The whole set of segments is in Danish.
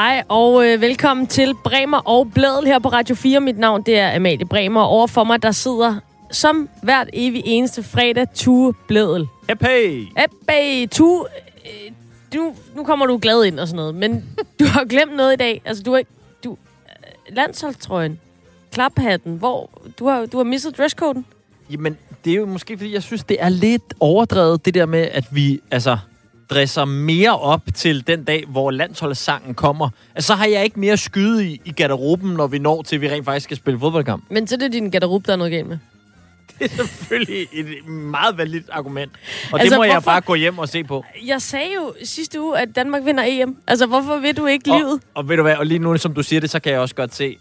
Hej og øh, velkommen til Bremer og Blædel her på Radio 4. Mit navn det er Amalie Bremer, og overfor mig der sidder som hvert evig eneste fredag Tue Blædel. Hey! Ebbe, Tue, øh, du, nu kommer du glad ind og sådan noget, men du har glemt noget i dag. Altså, du har du, øh, landsholdstrøjen, klaphatten, hvor du har, du har misset dresscoden. Jamen, det er jo måske, fordi jeg synes, det er lidt overdrevet, det der med, at vi altså dresser mere op til den dag, hvor landsholdssangen kommer. Altså, så har jeg ikke mere skyde i, i garderoben, når vi når til, at vi rent faktisk skal spille fodboldkamp. Men så er det din garderobe, der er noget galt med. Det er selvfølgelig et meget validt argument. Og Altså, det må jeg hvorfor- bare gå hjem og se på. Jeg sagde jo sidste uge, at Danmark vinder EM. Altså, hvorfor vil du ikke livet? Og, og ved du hvad, og lige nu, som du siger det, så kan jeg også godt se,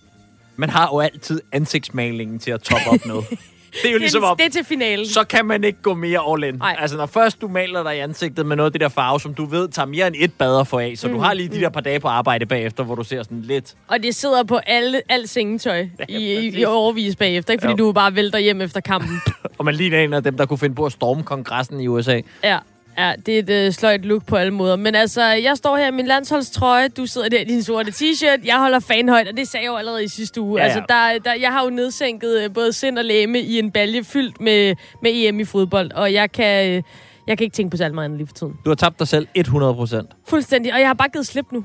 man har jo altid ansigtsmalingen til at toppe op med. Det er jo ligesom op, det er til finalen. så kan man ikke gå mere all in. Nej. Altså, når først du maler dig i ansigtet med noget af det der farve, som du ved tager mere end et bad at få af, så mm, du har lige de der par dage på arbejde bagefter, hvor du ser sådan lidt... Og det sidder på alle, alt sengetøj i, i, i præcis. overvis bagefter, ikke? Fordi Jo. du bare vælter hjem efter kampen. Og man ligner en af dem, der kunne finde på at storme kongressen i USA. ja. Ja, det er et uh, sløjt look på alle måder. Men altså, jeg står her i min landsholdstrøje, du sidder der i din sorte t-shirt, jeg holder fanhøjt, og det sagde jeg jo allerede i sidste uge. Ja, ja. Altså, der, der, jeg har jo nedsænket øh, både sind og læme i en balje fyldt med, med EM i fodbold, og jeg kan, øh, jeg kan ikke tænke på så alt meget andet lige for tiden. Du har tabt dig selv 100 procent. Fuldstændig, og jeg har bare givet slip nu.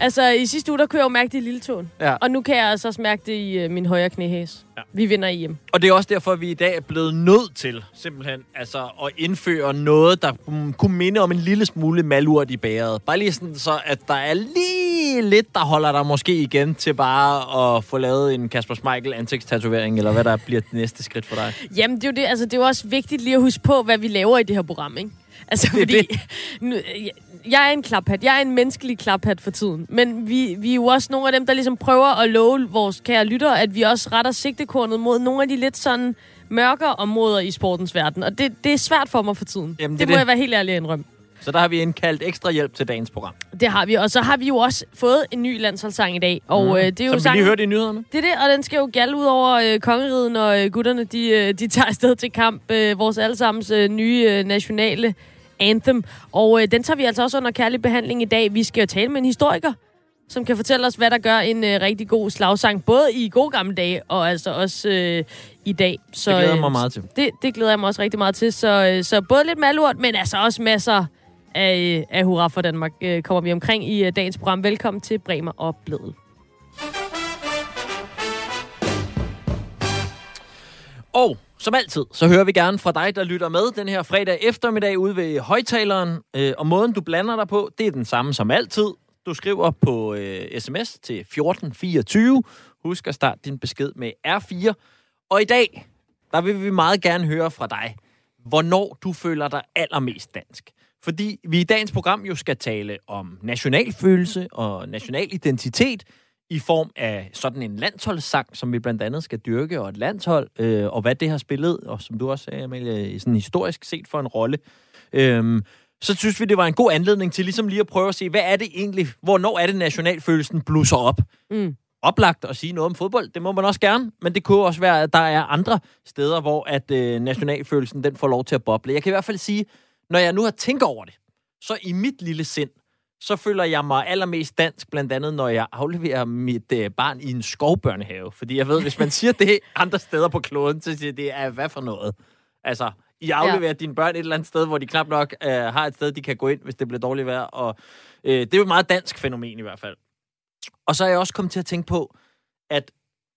Altså, i sidste uge, der kunne jeg jo mærke det i lille tåen. Ja. Og nu kan jeg altså også mærke det i uh, min højre knæhæs. Ja. Vi vinder EM. Og det er også derfor, at vi i dag er blevet nødt til simpelthen altså, at indføre noget, der mm, kunne minde om en lille smule malurt i bæret. Bare lige sådan, så at der er lige lidt, der holder dig måske igen til bare at få lavet en Kasper Schmeichel ansigtstatovering, eller hvad der bliver det næste skridt for dig. Jamen, det er jo det. Altså, det er jo også vigtigt lige at huske på, hvad vi laver i det her program, ikke? Altså, Det fordi... Nu, jeg- jeg er en klaphat. Jeg er en menneskelig klaphat for tiden. Men vi, vi er jo også nogle af dem, der ligesom prøver at love vores kære lyttere, at vi også retter sigtekornet mod nogle af de lidt sådan mørkere områder i sportens verden. Og det, det er svært for mig for tiden. Jamen, det det, må det. jeg være helt ærlig at indrømme. Så der har vi indkaldt ekstra hjælp til dagens program. Det har vi. Og så har vi jo også fået en ny landsholdssang i dag. Og øh, det er jo Som vi sangen- lige hørte i nyhederne. Det er det, og den skal jo gælde ud over øh, kongeriget, når øh, gutterne de, øh, de tager afsted til kamp. Øh, vores allesammens øh, nye øh, nationale anthem. Og øh, den tager vi altså også under kærlig behandling i dag. Vi skal jo tale med en historiker, som kan fortælle os, hvad der gør en øh, rigtig god slagsang, både i gode gamle dage og altså også øh, i dag. Så, Det glæder jeg øh, mig meget til. Det, det glæder jeg mig også rigtig meget til. Så, øh, så både lidt malurt, men altså også masser af, af hurra for Danmark øh, kommer vi omkring i øh, dagens program. Velkommen til Bremer og Bledel. Og som altid, så hører vi gerne fra dig, der lytter med den her fredag eftermiddag ude ved højtaleren. Øh, og måden, du blander dig på, det er den samme som altid. Du skriver på øh, sms til 1424. Husk at starte din besked med R4. Og i dag, der vil vi meget gerne høre fra dig, hvornår du føler dig allermest dansk. Fordi vi i dagens program jo skal tale om nationalfølelse og national identitet i form af sådan en landsholdssang, som vi blandt andet skal dyrke, og et landshold, øh, og hvad det har spillet, og som du også sagde, Amalie, sådan historisk set for en rolle. Øhm, så synes vi, det var en god anledning til ligesom lige at prøve at se, hvad er det egentlig, hvornår er det nationalfølelsen blusser op? Mm. oplagt at sige noget om fodbold. Det må man også gerne, men det kunne også være, at der er andre steder, hvor at øh, nationalfølelsen den får lov til at boble. Jeg kan i hvert fald sige, når jeg nu har tænkt over det, så i mit lille sind, så føler jeg mig allermest dansk, blandt andet når jeg afleverer mit øh, barn i en skovbørnehave. Fordi jeg ved, hvis man siger det andre steder på kloden, så siger det, er hvad for noget? Altså, I afleverer ja. dine børn et eller andet sted, hvor de knap nok øh, har et sted, de kan gå ind, hvis det bliver dårligt vejr. Og, øh, det er jo et meget dansk fænomen i hvert fald. Og så er jeg også kommet til at tænke på, at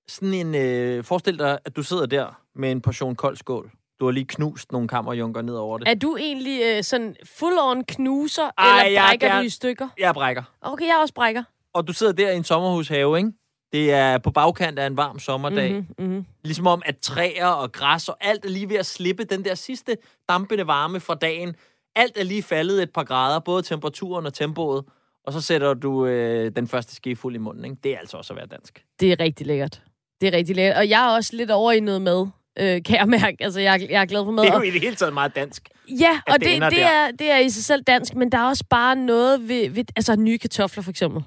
sådan en... Øh, forestil dig, at du sidder der med en portion kold skål. Du har lige knust nogle kammerjunker ned over det. Er du egentlig øh, sådan full-on knuser, Ej, eller jeg er brækker du i stykker? Jeg brækker. Okay, jeg også brækker. Og du sidder der i en sommerhushave, ikke? Det er på bagkant af en varm sommerdag. Mm-hmm. Mm-hmm. Ligesom om, at træer og græs og alt er lige ved at slippe den der sidste dampende varme fra dagen. Alt er lige faldet et par grader, både temperaturen og tempoet. Og så sætter du øh, den første skefuld i munden, ikke? Det er altså også at være dansk. Det er rigtig lækkert. Det er rigtig lækkert. Og jeg er også lidt over i noget mad, øh, kan jeg mærke. Altså, jeg, jeg er glad for mad. Det er jo i det hele taget meget dansk. Ja, og det det, er, det er i sig selv dansk, men der er også bare noget ved, ved altså nye kartofler for eksempel.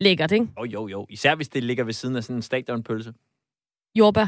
Lækkert, ikke? Jo, jo, jo. Især hvis det ligger ved siden af sådan en stadionpølse. Jordbær.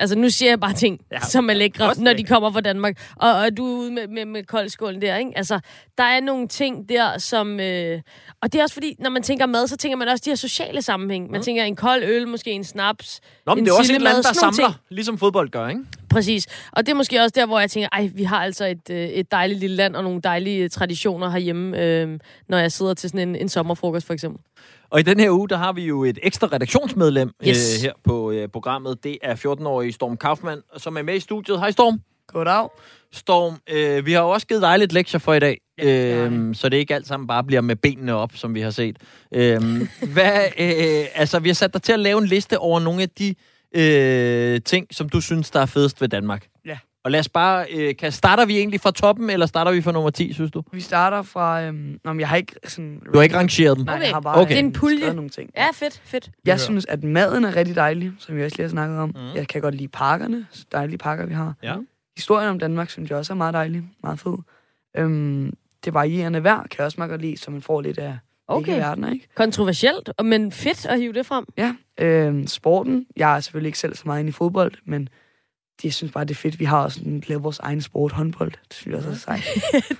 Altså, nu siger jeg bare ting, Ja, som er lækre, når de kommer fra Danmark. Og, og du er ude med, med, med koldskålen der, ikke? Altså, der er nogle ting der, som... Øh, og det er også fordi, når man tænker mad, så tænker man også de her sociale sammenhæng. Man tænker en kold øl, måske en snaps, Nå, men en det er også et eller andet, der samler, ting. ligesom fodbold gør, ikke? Præcis. Og det er måske også der, hvor jeg tænker, ej, vi har altså et, øh, et dejligt lille land og nogle dejlige øh, traditioner herhjemme, øh, når jeg sidder til sådan en, en sommerfrokost, for eksempel. Og i den her uge, der har vi jo et ekstra redaktionsmedlem Yes. øh, her på øh, programmet. Det er 14-årige Storm Kaufmann, som er med i studiet. Hej Storm. Goddag. Storm, øh, vi har jo også givet dig lidt lektier for i dag, Ja, øhm, så det ikke alt sammen bare bliver med benene op, som vi har set. Øhm, hvad, øh, altså, vi har sat dig til at lave en liste over nogle af de øh, ting, som du synes, der er fedest ved Danmark. Ja. Og lad os bare... Øh, kan, starter vi egentlig fra toppen, eller starter vi fra nummer 10, synes du? Vi starter fra... Øhm, nå, men jeg har ikke sådan... Du har ikke rangeret dem? Nej, Okay. jeg har bare Okay. Det er en pulje. nogle ting. Ja, fedt, fedt. Jeg synes, at maden er rigtig dejlig, som vi også lige har snakket om. Mm. Jeg kan godt lide parkerne. Dejlige parker, vi har. Ja. Historien om Danmark synes jeg også er meget dejlig. Meget fed. Øhm, det varierende vejr kan jeg også meget godt lide, så man får lidt af okay. Okay. ikke verden, ikke? Kontroversielt, og- men fedt at hive det frem. Ja. Øhm, sporten. Jeg er selvfølgelig ikke selv så meget inde i fodbold, men jeg synes bare, det er fedt. Vi har også en, lavet vores egen sport, håndbold. Det synes jeg også er sejt.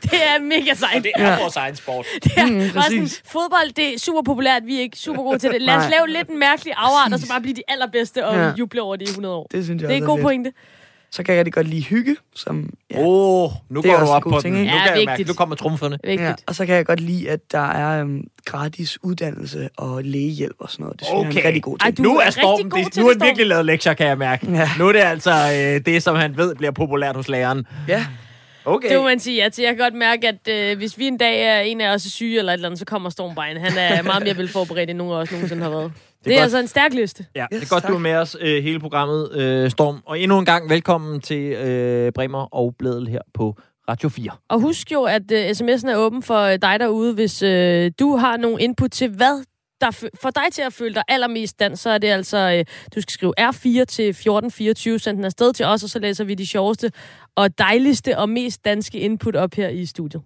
Det er mega sejt. Det er Ja. vores egen sport. Det er Mm, sådan, fodbold, det er super populært. Vi er ikke super gode til det. Lad os lave lidt en mærkelig afart, og så bare blive de allerbedste og Ja. juble over det i 100 år. Det synes jeg Det er en god fedt. pointe. Så kan jeg rigtig godt lide hygge, som... Ja. Åh, oh, nu Det er går du op god på ting, den. ikke? Nu Ja, kan jeg mærke, nu kommer trumferne. Ja, Vigtigt. og så kan jeg godt lide, at der er øhm, gratis uddannelse og lægehjælp og sådan noget. Det synes jeg er Okay. en rigtig god ting. Ej, du nu er er Stormen, det, nu er han virkelig lavet lektier, kan jeg mærke. Ja. Nu er det altså øh, det, som han ved bliver populært hos læreren. Ja, Okay. Det må man sige ja til. Jeg kan godt mærke, at øh, hvis vi en dag er en af os er syge eller et eller andet, så kommer Storm Bein. Han er meget mere velforberedt, end nogen af os nogensinde har været. Det er, godt. altså en stærk liste. Ja, Yes, det er godt, tak. du er med os øh, hele programmet, øh, Storm. Og endnu en gang velkommen til øh, Bremer og Bledel her på Radio 4. Og husk jo, at øh, sms'en er åben for øh, dig derude, hvis øh, du har nogle input til, hvad der får dig til at føle dig allermest dansk, så er det altså, øh, du skal skrive R4 til 1424, send den afsted til os, og så læser vi de sjoveste og dejligste og mest danske input op her i studiet.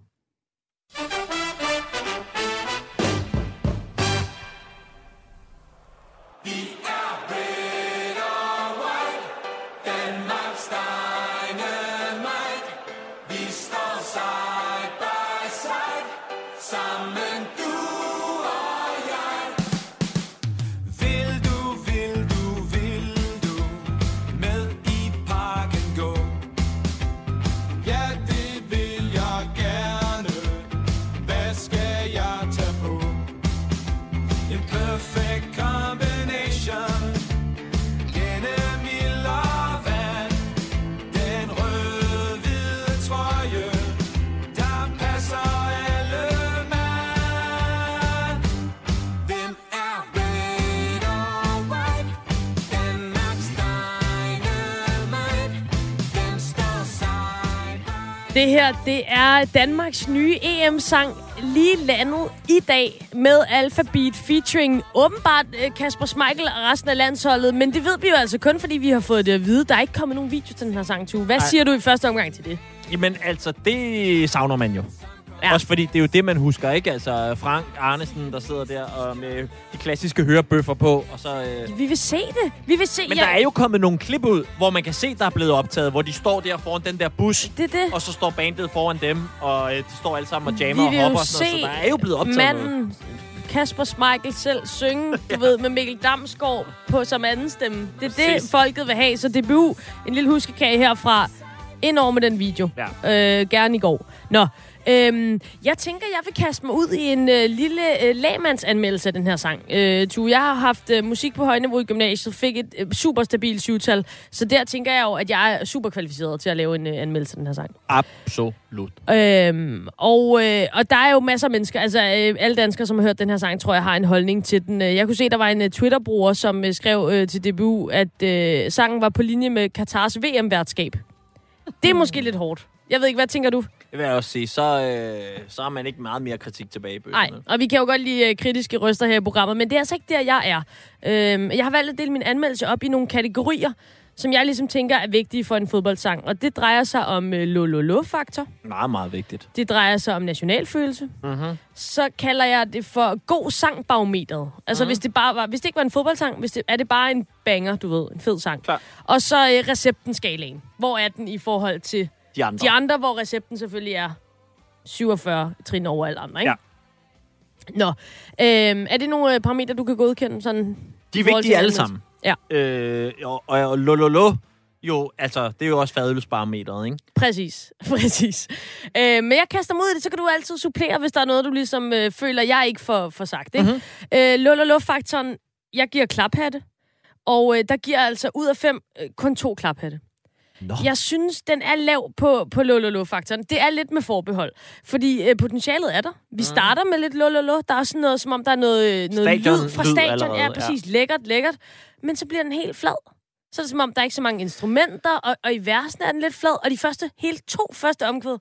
Det her, det er Danmarks nye EM-sang lige landet i dag med Alphabet featuring åbenbart øh, Kasper Schmeichel og resten af landsholdet. Men det ved vi jo altså kun, fordi vi har fået det at vide. Der er ikke kommet nogen video til den her sang, Tue. Hvad Nej. siger du i første omgang til det? Jamen altså, det savner man jo. Ja. Ja. Også fordi det er jo det, man husker, ikke? Altså Frank Arnesen, der sidder der og med de klassiske hørebøffer på, og så... Øh... Vi vil se det. Vi vil se. Men ja, der er jo kommet nogle klip ud, hvor man kan se, der er blevet optaget, hvor de står der foran den der bus, Det det. og så står bandet foran dem, og øh, de står alle sammen og jammer vi og hopper og sådan noget, så der er jo blevet optaget noget. manden Kasper Schmeichel selv synge, du ved, med Mikkel Damsgaard på som anden stemme. Det er det, Præcis. folket vil have. Så DBU, en lille huskekage herfra, ind over med den video. Ja. Øh, gerne i går. Nå, øhm, jeg tænker, jeg vil kaste mig ud i en øh, lille øh, lagmandsanmeldelse af den her sang. Øh, tu, jeg har haft øh, musik på højniveau i gymnasiet, fik et øh, super stabilt syvtal, så der tænker jeg jo, at jeg er super kvalificeret til at lave en øh, anmeldelse af den her sang. Absolut. Øhm, og, øh, og der er jo masser af mennesker, altså øh, alle danskere, som har hørt den her sang, tror jeg har en holdning til den. Øh, Jeg kunne se, der var en uh, Twitter-bruger, som øh, skrev øh, til DBU, at øh, sangen var på linje med Katars VM-værtskab. Det er måske lidt hårdt. Jeg ved ikke, hvad tænker du? Det vil jeg også sige. Så, øh, så har man ikke meget mere kritik tilbage i bøgerne. Nej, og vi kan jo godt lide øh, kritiske røster her i programmet, men det er altså ikke der, jeg er. Øhm, jeg har valgt at dele min anmeldelse op i nogle kategorier, som jeg ligesom tænker er vigtige for en fodboldsang. Og det drejer sig om øh, lo-lo-lo-faktor. Meget, meget vigtigt. Det drejer sig om nationalfølelse. Mm-hmm. Så kalder jeg det for god sangbarometeret. Altså, Mhm. mm. hvis, det bare var, hvis det ikke var en fodboldsang, hvis det, er det bare en banger, du ved, en fed sang. Klar. Og så øh, recepten skalaen. Hvor er den i forhold til De andre. de andre, hvor recepten selvfølgelig er 47 trin over alle andre, ikke? Ja. Nå, øhm, er det nogle øh, parametre, du kan godkende? Sådan, De i er vigtige alle sammen. Ja. Øh, og, og, og lo, lo, lo, jo, altså, det er jo også fadølsbarometeret, ikke? Præcis, præcis. Øh, men jeg kaster mod det, så kan du altid supplere, hvis der er noget, du ligesom øh, føler, jeg ikke får, får sagt. Ikke? Mhm. Mm-hmm. Øh, Lolo-faktoren, jeg giver klaphatte, og øh, der giver altså ud af fem øh, kun to klaphatte. Nå. Jeg synes, den er lav på, på Lolo-faktoren. Det er lidt med forbehold, fordi øh, potentialet er der. Vi starter med lidt Lolo. Der er sådan noget, som om der er noget, øh, noget Stadion- lyd fra lyd stadion. allerede, ja, ja. præcis. Lækkert, lækkert. Men så bliver den helt flad. Så er det som om, der er ikke så mange instrumenter, og, og i versen er den lidt flad. Og de første, helt to første omkvæd,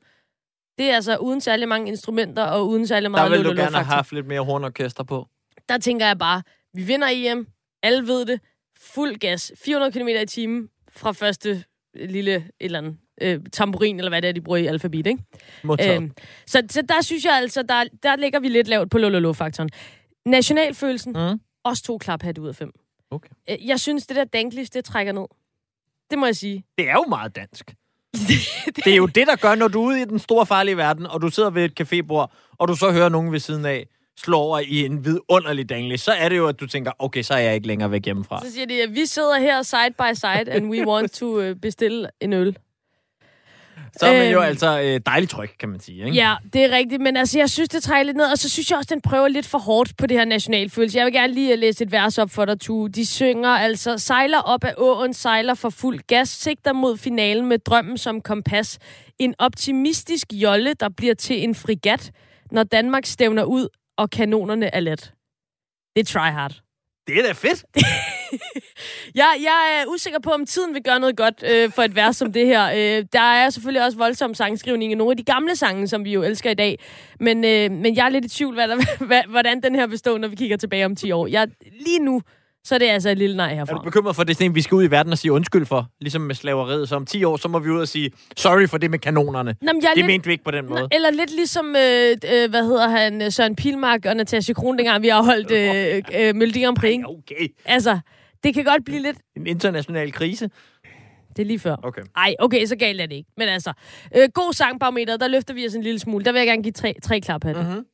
det er altså uden særlig mange instrumenter, og uden særlig Der meget vil du gerne have haft lidt mere hornorkester på. Der tænker jeg bare, vi vinder EM, alle ved det, fuld gas, 400 km i timen fra første lille et eller andet øh, tamburin, eller hvad det er, de bruger i alfabet, ikke? Modtaget. Øhm, så, så der synes jeg altså, der, der ligger vi lidt lavt på Lolo-faktoren. Nationalfølelsen, Mm. også to klaphat ud af fem. Okay. Øh, Jeg synes, det der danklis, det trækker ned. Det må jeg sige. Det er jo meget dansk. Det er jo det, der gør, når du er ude i den store farlige verden, og du sidder ved et cafébord, og du så hører nogen ved siden af slå over i en vidunderlig danglig, så er det jo, at du tænker, okay, så er jeg ikke længere væk hjemmefra. Så siger de, at vi sidder her side by side, and we want to uh, bestille en øl. Så er man jo Øhm. altså øh, dejligt tryg, kan man sige. Ikke? Ja, det er rigtigt, men altså, jeg synes, det trækker lidt ned, og så synes jeg også, den prøver lidt for hårdt på det her nationalfølelse. Jeg vil gerne lige øh, læse et vers op for dig, Tue. De synger altså, sejler op af åen, sejler for fuld gas, sigter mod finalen med drømmen som kompas. En optimistisk jolle, der bliver til en frigat, når Danmark stævner ud, og kanonerne er let. Det er try hard. Det er da fedt. Jeg, jeg er usikker på, om tiden vil gøre noget godt øh, for et vers som det her. Øh, der er selvfølgelig også voldsom sangskrivning i nogle af de gamle sange, som vi jo elsker i dag. Men, øh, men jeg er lidt i tvivl, hvad der, hvordan den her består, når vi kigger tilbage om 10 år. Jeg, lige nu, så er det altså et lille nej Er herfra. du bekymret for, det er sådan vi skal ud i verden og sige undskyld for? Ligesom med slaveriet. Så om 10 år, så må vi ud og sige, sorry for det med kanonerne. Nå, men jeg er Det lidt, mente vi ikke på den måde. Eller lidt ligesom, øh, øh, hvad hedder han, Søren Pilmark og Natasha Kron, dengang vi har holdt øh, øh, Melodi Grand Prix. okay. Altså, det kan godt blive lidt... En international krise. Det er lige før. Okay. Ej, okay, så galt er det ikke. Men altså, øh, god sangbarometer, der løfter vi os en lille smule. Der vil jeg gerne give tre, tre klap af det. Mm-hmm.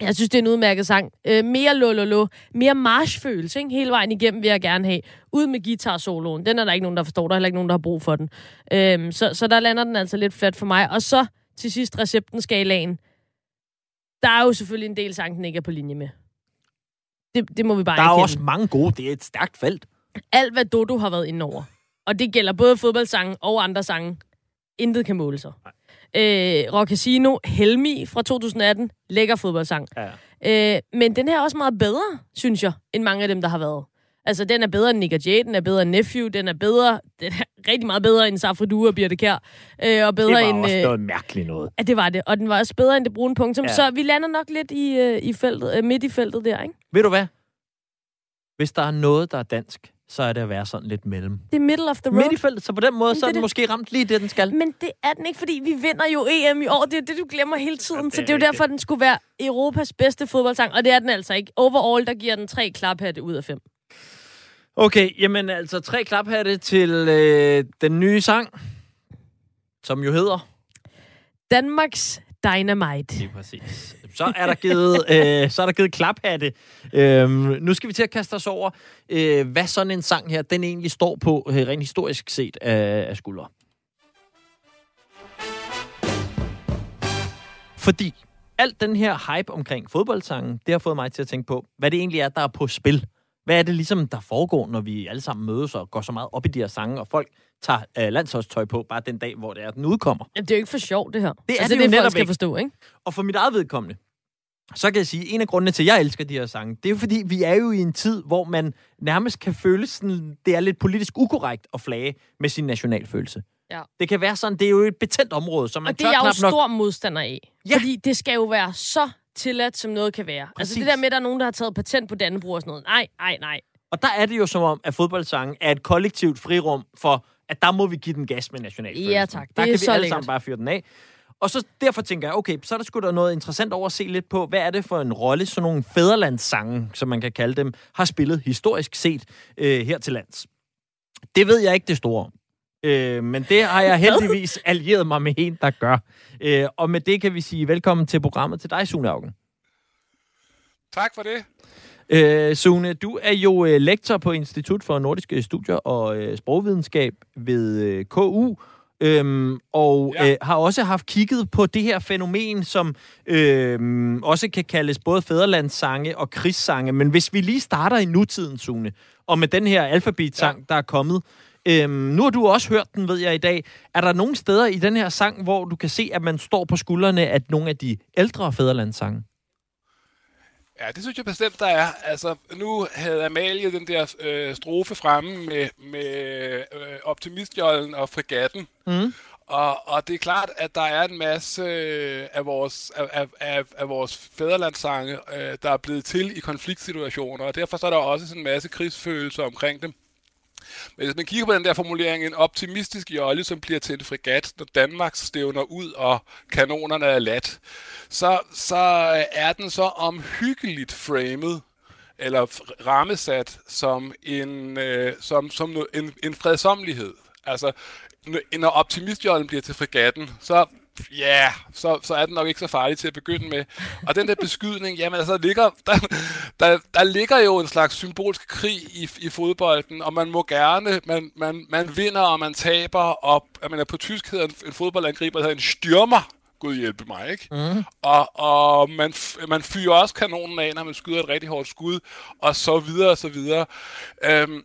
Jeg synes, det er en udmærket sang. Øh, mere lololo, mere marchfølelse, ikke? Hele vejen igennem vil jeg gerne have. Ud med guitar-soloen. Den er der ikke nogen, der forstår. Der er heller ikke nogen, der har brug for den. Øhm, så, så der lander den altså lidt flat for mig. Og så til sidst recepten-skalaen. Der er jo selvfølgelig en del sang, den ikke er på linje med. Det, det må vi bare Der er erkende. også mange gode. Det er et stærkt felt. Alt, hvad Dodo har været inde over. Og det gælder både fodboldsange og andre sange. Intet kan måle sig. Øh, Rock Casino, Helmi fra 2018. Lækker fodboldsang. Ja. Øh, men den her er også meget bedre, synes jeg, end mange af dem, der har været. Altså, den er bedre end Nick Jay, den er bedre end Nephew, den er bedre, den er rigtig meget bedre end Safri Due og Birte Kjær. Øh, og bedre Det var end... også øh, noget mærkeligt noget. Ja, det var det. Og den var også bedre end det brune punktum. Ja. Så vi lander nok lidt i, øh, i feltet, øh, midt i feltet der, ikke? Ved du hvad? Hvis der er noget, der er dansk, så er det at være sådan lidt mellem. Det er middle of the road. Midt i feltet, så på den måde, Men så er det den det. måske ramt lige det, den skal. Men det er den ikke, fordi vi vinder jo EM i år. Det er det, du glemmer hele tiden. Ja, det så det er jo derfor, den skulle være Europas bedste fodboldsang. Og det er den altså ikke. Overall, der giver den tre klaphatte ud af fem. Okay, jamen altså tre klaphatte til øh, den nye sang, som jo hedder... Danmarks Dynamite. Lige præcis. Så er der givet, øh, så er der givet klaphatte. Øhm, nu skal vi til at kaste os over, øh, hvad sådan en sang her, den egentlig står på, øh, rent historisk set, af, af skuldre. Fordi alt den her hype omkring fodboldsangen, det har fået mig til at tænke på, hvad det egentlig er, der er på spil. Hvad er det ligesom, der foregår, når vi alle sammen mødes og går så meget op i de her sange, og folk tager øh, landsholdstøj på bare den dag, hvor det er, den udkommer. Jamen, det er jo ikke for sjovt, det her. Det er altså, det jo det, netop skal ikke. forstå, ikke? Og for mit eget vedkommende, så kan jeg sige, at en af grundene til, at jeg elsker de her sange, det er fordi, vi er jo i en tid, hvor man nærmest kan føle sådan, det er lidt politisk ukorrekt at flage med sin nationalfølelse. Ja. Det kan være sådan, det er jo et betændt område, så man Og det er jeg jo knap nok... stor modstander af. Ja. Fordi det skal jo være så tilladt, som noget kan være. Altså Præcis. det der med, at der er nogen, der har taget patent på Dannebro og sådan noget. Nej, nej, nej. Og der er det jo som om, at fodboldsangen er et kollektivt frirum for, at der må vi give den gas med nationalfølelsen. Ja, tak. Det Der er kan vi alle lækkert. sammen bare fyre den af. Og så derfor tænker jeg, okay, så er der sgu da noget interessant over at se lidt på, hvad er det for en rolle, sådan nogle fæderlandssange, som man kan kalde dem, har spillet historisk set øh, her til lands. Det ved jeg ikke det store om. Øh, men det har jeg heldigvis allieret mig med en, der gør. Øh, og med det kan vi sige velkommen til programmet til dig, Sune Augen. Tak for det. Øh, Sune, du er jo øh, lektor på Institut for Nordiske Studier og øh, Sprogvidenskab ved øh, KU, øhm, og Ja. øh, har også haft kigget på det her fænomen, som øh, også kan kaldes både fæderlandssange og krigssange. Men hvis vi lige starter i nutiden, Sune, og med den her alfabetsang, ja. der er kommet, Øhm, nu har du også hørt den, ved jeg i dag. Er der nogle steder i den her sang, hvor du kan se, at man står på skuldrene af nogle af de ældre fæderlandssange? Ja, det synes jeg bestemt, der er. Altså, nu havde Amalie den der øh, strofe fremme med, med øh, optimistjollen og fregatten. Mm. Og, og det er klart, at der er en masse øh, af vores, af, af, af, af vores fæderlandssange, øh, der er blevet til i konfliktsituationer, og derfor så er der også sådan en masse krigsfølelse omkring dem. Men hvis man kigger på den der formulering, en optimistisk jolle, som bliver til en fregat, når Danmark stævner ud, og kanonerne er lat, så, så er den så omhyggeligt framet, eller rammesat som en, øh, som, som en, en fredsomlighed. Altså, når optimistjollen bliver til fregatten, så ja, yeah, så, så er den nok ikke så farlig til at begynde med. Og den der beskydning, jamen altså, der ligger, der, der, der ligger jo en slags symbolsk krig i, i fodbolden, og man må gerne, man, man, man vinder og man taber, og jeg mener, på tysk hedder en, en fodboldangriber hedder en styrmer, Gud hjælpe mig, ikke? Mm. Og, og man, man fyrer også kanonen af, når man skyder et rigtig hårdt skud, og så videre og så videre. Øhm,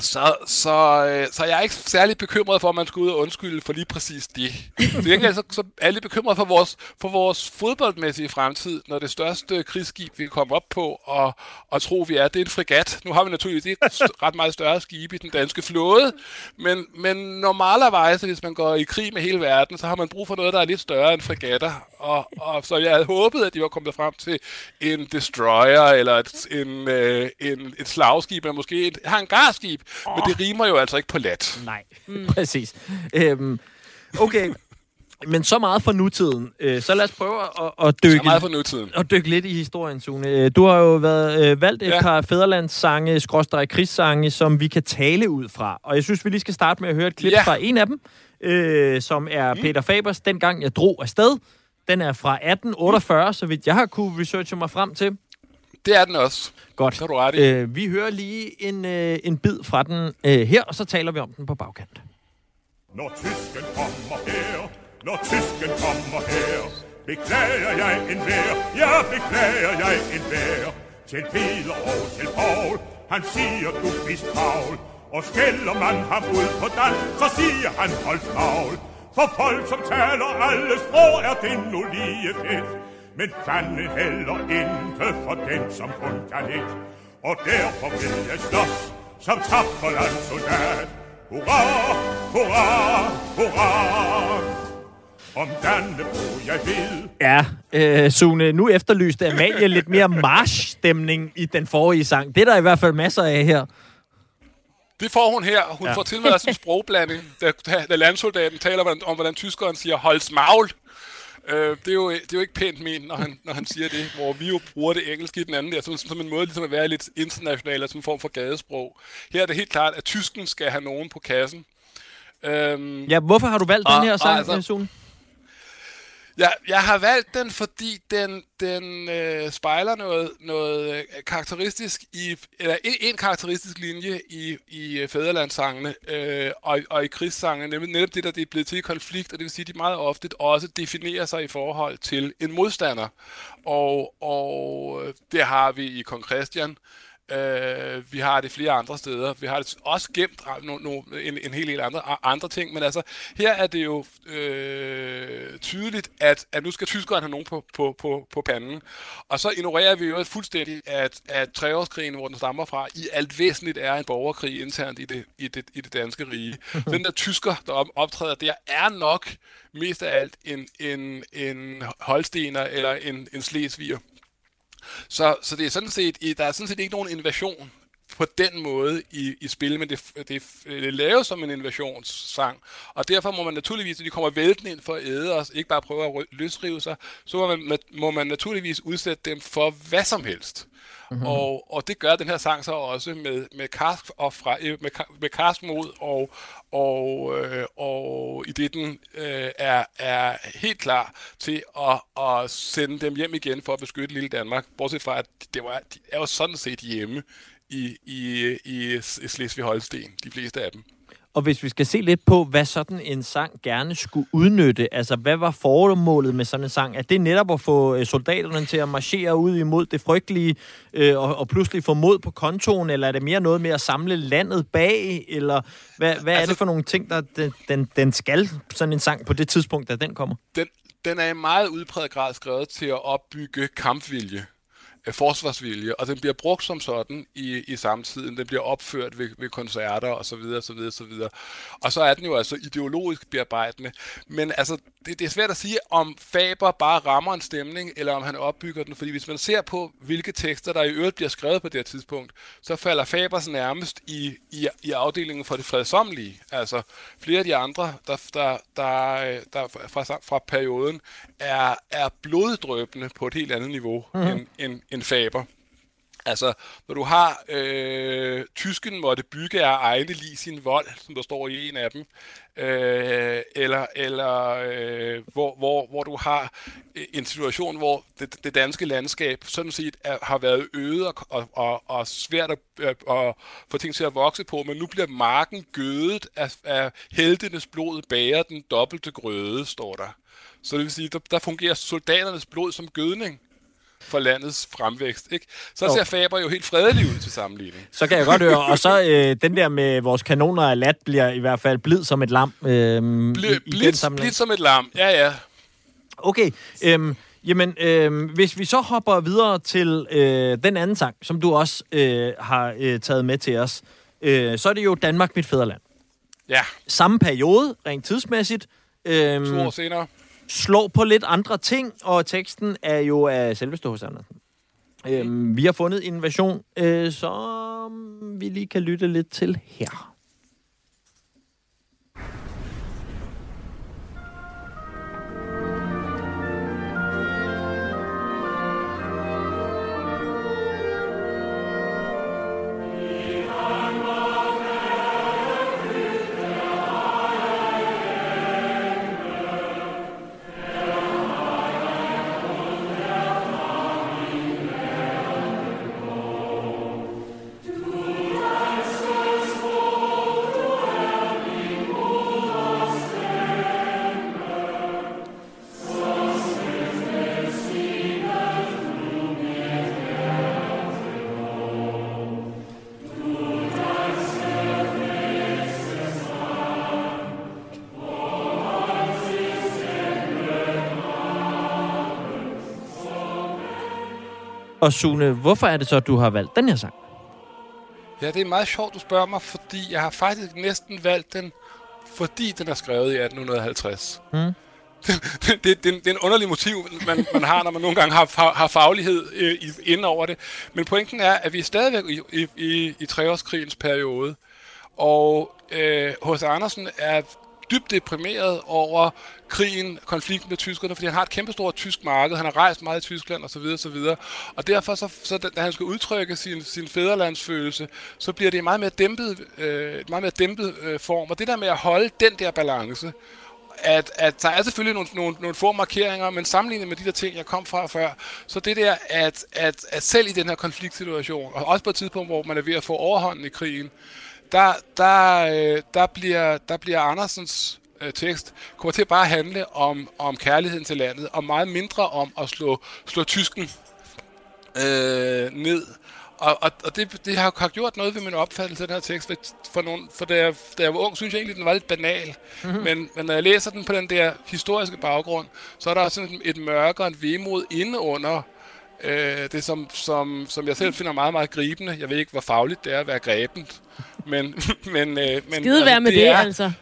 så, så, øh, så jeg er ikke særlig bekymret for, at man skal ud og undskylde for lige præcis det. Jeg gengæld så, så er lidt bekymret for vores, for vores fodboldmæssige fremtid, når det største krigsskib, vi kommer op på og, og tro, vi er, det er en fregat. Nu har vi naturligvis ikke ret meget større skib i den danske flåde, men, men normalerweise, hvis man går i krig med hele verden, så har man brug for noget, der er lidt større end fregatter. Og, og så jeg havde håbet, at de var kommet frem til en destroyer, eller et, en, øh, en, et slagskib, eller måske et hangarskib. Oh. Men det rimer jo altså ikke på lat. Nej, mm. præcis. Øhm, okay, men så meget for nutiden. Øh, så lad os prøve at, at, Så dykke, meget for nutiden. at dykke lidt i historien, Sune. Øh, Du har jo været øh, valgt et ja. Par fæderlandssange, skråstrej krigssange, som vi kan tale ud fra. Og jeg synes, vi lige skal starte med at høre et klip ja. Ja. fra en af dem, øh, som er mm. Peter Fabers, dengang jeg drog afsted. Den er fra 1848, så vidt jeg har kunne researche mig frem til. Det er den også. Godt. Så du ret i. Øh, vi hører lige en, øh, en bid fra den øh, her, og så taler vi om den på bagkant. Når tysken kommer her, når tysken kommer her, beklager jeg en vær, ja, beklager jeg en vær. Til Peter og til Paul, han siger, du er travl. Og skælder man ham ud på dans, så siger han, hold travl. For folk, som taler alle sprog, er det nu lige fedt. Men fanden heller ikke for den, som kun kan et. Og derfor vil jeg slås som tapper landsoldat. Hurra, hurra, hurra. Om Dannebro jeg vil. Ja, øh, Sune, nu efterlyste Amalie lidt mere march-stemning i den forrige sang. Det er der i hvert fald masser af her. Det får hun her. Hun Ja. får til med også en sprogblanding, da, da, da landsoldaten taler om, hvordan tyskeren siger, holds maul. Øh, det, er jo, det er jo ikke pænt ment, når han, når han siger det, hvor vi jo bruger det engelske i den anden der, som, som en måde ligesom at være lidt international, altså en form for gadesprog. Her er det helt klart, at tysken skal have nogen på kassen. Øhm, Ja, hvorfor har du valgt Og- den her og sang, altså- altså... Sune? Jeg, jeg har valgt den, fordi den, den øh, spejler noget, noget øh, karakteristisk i, eller en, en karakteristisk linje i, i øh, fædrelandssangene øh, og, og i krigssangene, nemlig netop det, der det er blevet til i konflikt, og det vil sige, at de meget ofte også definerer sig i forhold til en modstander. Og, og øh, det har vi i Kong Christian, Øh, vi har det flere andre steder. Vi har det også gemt no, no, en, en hel del andre, andre ting, men altså, her er det jo øh, tydeligt, at, at nu skal tyskerne have nogen på, på, på, på panden. Og så ignorerer vi jo fuldstændig, at, at treårskrigen, hvor den stammer fra, i alt væsentligt er en borgerkrig internt i det, i det, i det danske rige. Den der tysker, der op, optræder der, er nok mest af alt en, en, en holstener eller en, en slesviger. Så, så det er sådan set, der er sådan set ikke nogen invasion på den måde i, i spil, men det, det, det er lavet som en invasionssang, og derfor må man naturligvis, når de kommer væltende ind for at æde os, ikke bare prøve at løsrive sig, så må man, må man naturligvis udsætte dem for hvad som helst. Mm-hmm. Og, og det gør den her sang så også med, med karsk og fra, øh, med, med karsk mod og, og, øh, og i det den øh, er, er helt klar til at, at sende dem hjem igen for at beskytte lille Danmark. Bortset fra, at det var, de er jo sådan set hjemme i, i, i, i Slesvig-Holsten, de fleste af dem. Og hvis vi skal se lidt på, hvad sådan en sang gerne skulle udnytte, altså hvad var formålet med sådan en sang? Er det netop at få øh, soldaterne til at marchere ud imod det frygtelige, øh, og, og pludselig få mod på kontoen, eller er det mere noget med at samle landet bag, eller hvad, hvad altså, er det for nogle ting, der den, den, den skal, sådan en sang, på det tidspunkt, da den kommer? den, den er i meget udpræget grad skrevet til at opbygge kampvilje, forsvarsvilje, og den bliver brugt som sådan i, i samtiden. Den bliver opført ved, ved koncerter og så videre, så videre, så videre. Og så er den jo altså ideologisk bearbejdende. Men altså, det, det er svært at sige, om Faber bare rammer en stemning, eller om han opbygger den. Fordi hvis man ser på, hvilke tekster, der i øvrigt bliver skrevet på det her tidspunkt, så falder Fabers nærmest i, i, i afdelingen for det fredsomlige. Altså, flere af de andre, der, der, der, øh, der fra, fra perioden, er, er bloddrøbende på et helt andet niveau mm. end, end, en Faber. Altså, når du har øh, tysken måtte bygge af egne lige sin vold, som der står i en af dem, øh, eller, eller øh, hvor, hvor, hvor du har øh, en situation, hvor det, det danske landskab sådan set er, har været øget og, og, og, og svært at, at, at få ting til at vokse på, men nu bliver marken gødet af, af heltenes blod bærer den dobbelte grøde, står der. Så det vil sige, der, der fungerer soldaternes blod som gødning for landets fremvækst. Ikke? Så ser Jo. Faber jo helt fredelig ud til sammenligning. Så kan jeg godt høre. Og så øh, den der med vores kanoner af lat bliver i hvert fald blid som et lam. Øh, i, i den Blidt, sammenhæng. blidt som et lam. Ja, ja. Okay, øhm, jamen, øhm, hvis vi så hopper videre til øh, den anden sang, som du også øh, har øh, taget med til os, øh, så er det jo Danmark, mit fædreland. Ja, Samme periode, rent tidsmæssigt, to øhm, år senere. Slår på lidt andre ting, og teksten er jo af selveste hos Andersen. Øhm, vi har fundet en version, øh, som vi lige kan lytte lidt til her. Og Sune, hvorfor er det så, at du har valgt den her sang? Ja, det er meget sjovt, du spørger mig, fordi jeg har faktisk næsten valgt den, fordi den er skrevet i 1850. Mm. Det, det, det, det er en underlig motiv, man, man har, når man nogle gange har, har, faglighed øh, i, inden over det. Men pointen er, at vi er stadigvæk i, i, i, i treårskrigens periode. Og øh, H.C. Andersen er dybt deprimeret over krigen, konflikten med tyskerne, fordi han har et kæmpestort tysk marked, han har rejst meget i Tyskland osv. osv. Og derfor, så, så da han skal udtrykke sin, sin fædrelandsfølelse, så bliver det en meget mere dæmpet, øh, meget mere dæmpet øh, form. Og det der med at holde den der balance, at, at der er selvfølgelig nogle, nogle, nogle få markeringer, men sammenlignet med de der ting, jeg kom fra før, så det der, at, at, at selv i den her konfliktsituation, og også på et tidspunkt, hvor man er ved at få overhånden i krigen, der, der, øh, der, bliver, der bliver Andersens øh, tekst kommer til at bare handle om, om kærligheden til landet, og meget mindre om at slå, slå tysken øh, ned. Og, og, og det, det har, har gjort noget ved min opfattelse af den her tekst. For, nogen, for da, jeg, da jeg var ung, synes jeg egentlig, den var lidt banal. Mm-hmm. Men, men når jeg læser den på den der historiske baggrund, så er der også sådan et mørke og en vemod inde under øh, det, som, som, som jeg selv finder meget, meget gribende. Jeg ved ikke, hvor fagligt det er at være grebent. Men, men, øh, men Skide være med det, er, altså.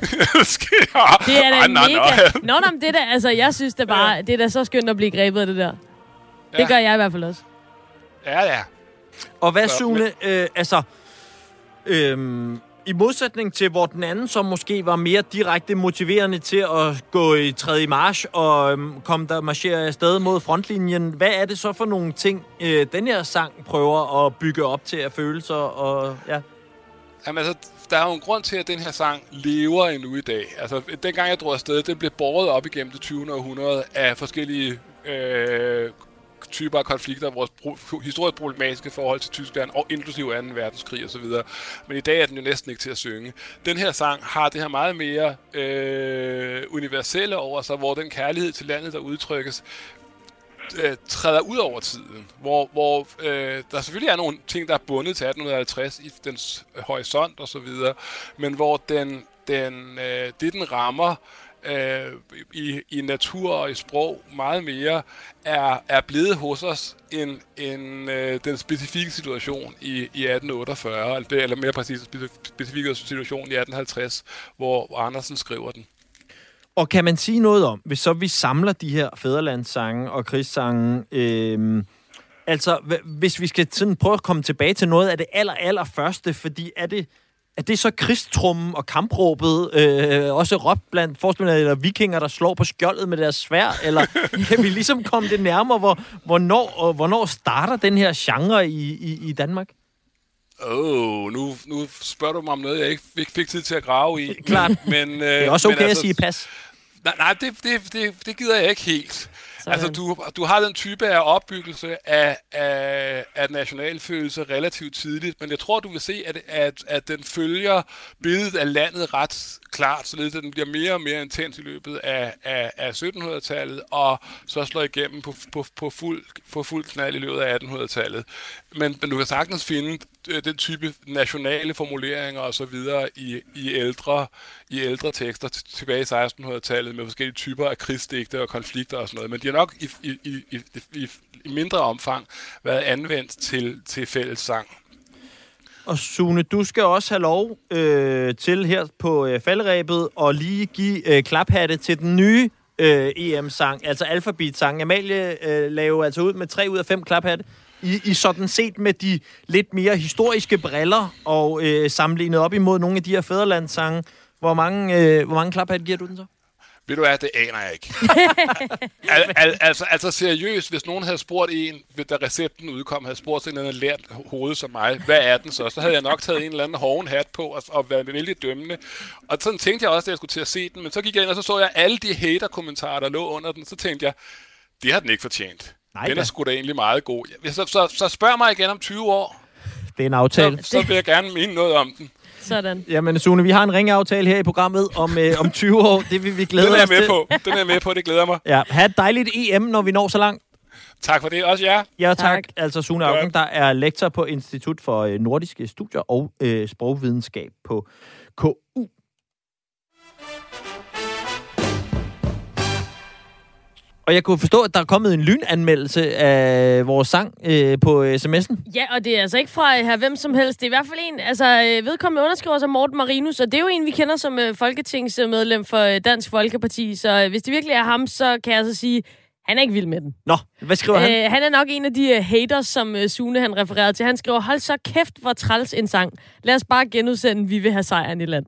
Det er da nej, mega... nej. Nå, nå, men det der, altså, jeg synes det bare, det er da så skønt at blive grebet af det der. Det Ja. gør jeg i hvert fald også. Ja, ja. Og hvad, Så, Sune, øh, altså, øhm, i modsætning til, hvor den anden som måske var mere direkte motiverende til at gå i 3. march og øhm, komme der marchere afsted mod frontlinjen, hvad er det så for nogle ting, øh, den her sang prøver at bygge op til af følelser? Og, ja. Jamen altså, der er jo en grund til, at den her sang lever endnu i dag. Altså, dengang jeg drog afsted, den blev båret op igennem det 20. århundrede af forskellige øh, typer af konflikter, vores pro- historisk problematiske forhold til Tyskland, og inklusive 2. verdenskrig osv. Men i dag er den jo næsten ikke til at synge. Den her sang har det her meget mere øh, universelle over sig, hvor den kærlighed til landet, der udtrykkes, øh, træder ud over tiden, hvor, hvor øh, der selvfølgelig er nogle ting, der er bundet til 1850 i dens horisont og så videre, men hvor den, den, øh, det, den rammer øh, i, i natur og i sprog meget mere, er, er blevet hos os end, end øh, den specifikke situation i, i 1848, eller, eller mere præcis den specifikke situation i 1850, hvor, Andersen skriver den. Og kan man sige noget om, hvis så vi samler de her fædrelandssange og krigssange, øh, altså hvis vi skal sådan prøve at komme tilbage til noget af det aller, aller første, fordi er det, er det så krigstrummen og kampråbet, øh, også råbt blandt forspillere eller vikinger, der slår på skjoldet med deres svær, eller kan vi ligesom komme det nærmere, hvor, hvornår, og hvornår starter den her genre i, i, i Danmark? Åh, oh, nu, nu spørger du mig om noget, jeg ikke fik, fik tid til at grave i. Klart. Men, øh, Det er også men okay at sige pas. Nej, nej det, det, det, det gider jeg ikke helt. Sådan. Altså, du, du har den type af opbyggelse af, af, af nationalfølelse relativt tidligt, men jeg tror, du vil se, at, at, at den følger billedet af landet ret klart, således at den bliver mere og mere intens i løbet af, af, af 1700-tallet, og så slår igennem på, på, på, fuld, på fuld knald i løbet af 1800-tallet. Men, men du kan sagtens finde øh, den type nationale formuleringer og så videre i, i, ældre, i ældre tekster tilbage i 1600-tallet med forskellige typer af krigsdigte og konflikter og sådan noget. Men de har nok i, i, i, i, i, mindre omfang været anvendt til, til fællessang. Og Sune, du skal også have lov øh, til her på øh, faldrebet og lige give øh, klaphatte til den nye øh, EM-sang, altså alfabet-sang. Amalie øh, laver altså ud med tre ud af fem klaphatte. I, I sådan set med de lidt mere historiske briller og øh, sammenlignet op imod nogle af de her fædrelandssange. Hvor mange, øh, hvor mange klaphatte giver du den så? Ved du hvad, det aner jeg ikke. al, al, altså, altså seriøst, hvis nogen havde spurgt en, da recepten udkom, havde spurgt sådan en eller anden lært hoved som mig, hvad er den så? Så havde jeg nok taget en eller anden hoven hat på og, og været vældig dømmende. Og sådan tænkte jeg også, da jeg skulle til at se den, men så gik jeg ind, og så så jeg alle de hater-kommentarer, der lå under den, så tænkte jeg, det har den ikke fortjent. Nej den er sgu da egentlig meget god. Så, så, så spørg mig igen om 20 år, Det er en aftale. så, så vil jeg gerne mene noget om den. Sådan. Jamen, Sune, vi har en ringeaftale her i programmet om, øh, om 20 år. Det vil vi glæde Den er jeg os med til. på. Den er jeg med på, det glæder mig. Ja, ha' et dejligt EM, når vi når så langt. Tak for det, også jer. Ja, tak. Tak. Altså Sune Augen, der er lektor på Institut for øh, Nordiske Studier og øh, Sprogvidenskab på KU. Og jeg kunne forstå, at der er kommet en lynanmeldelse af vores sang øh, på sms'en. Ja, og det er altså ikke fra øh, her hvem som helst. Det er i hvert fald en, altså øh, vedkommende underskriver sig Morten Marinus, og det er jo en, vi kender som øh, folketingsmedlem for øh, Dansk Folkeparti. Så øh, hvis det virkelig er ham, så kan jeg så sige, han er ikke vild med den. Nå, hvad skriver han? Øh, han er nok en af de uh, haters, som uh, Sune han refererede til. Han skriver, hold så kæft, hvor træls en sang. Lad os bare genudsende, vi vil have sejren i land.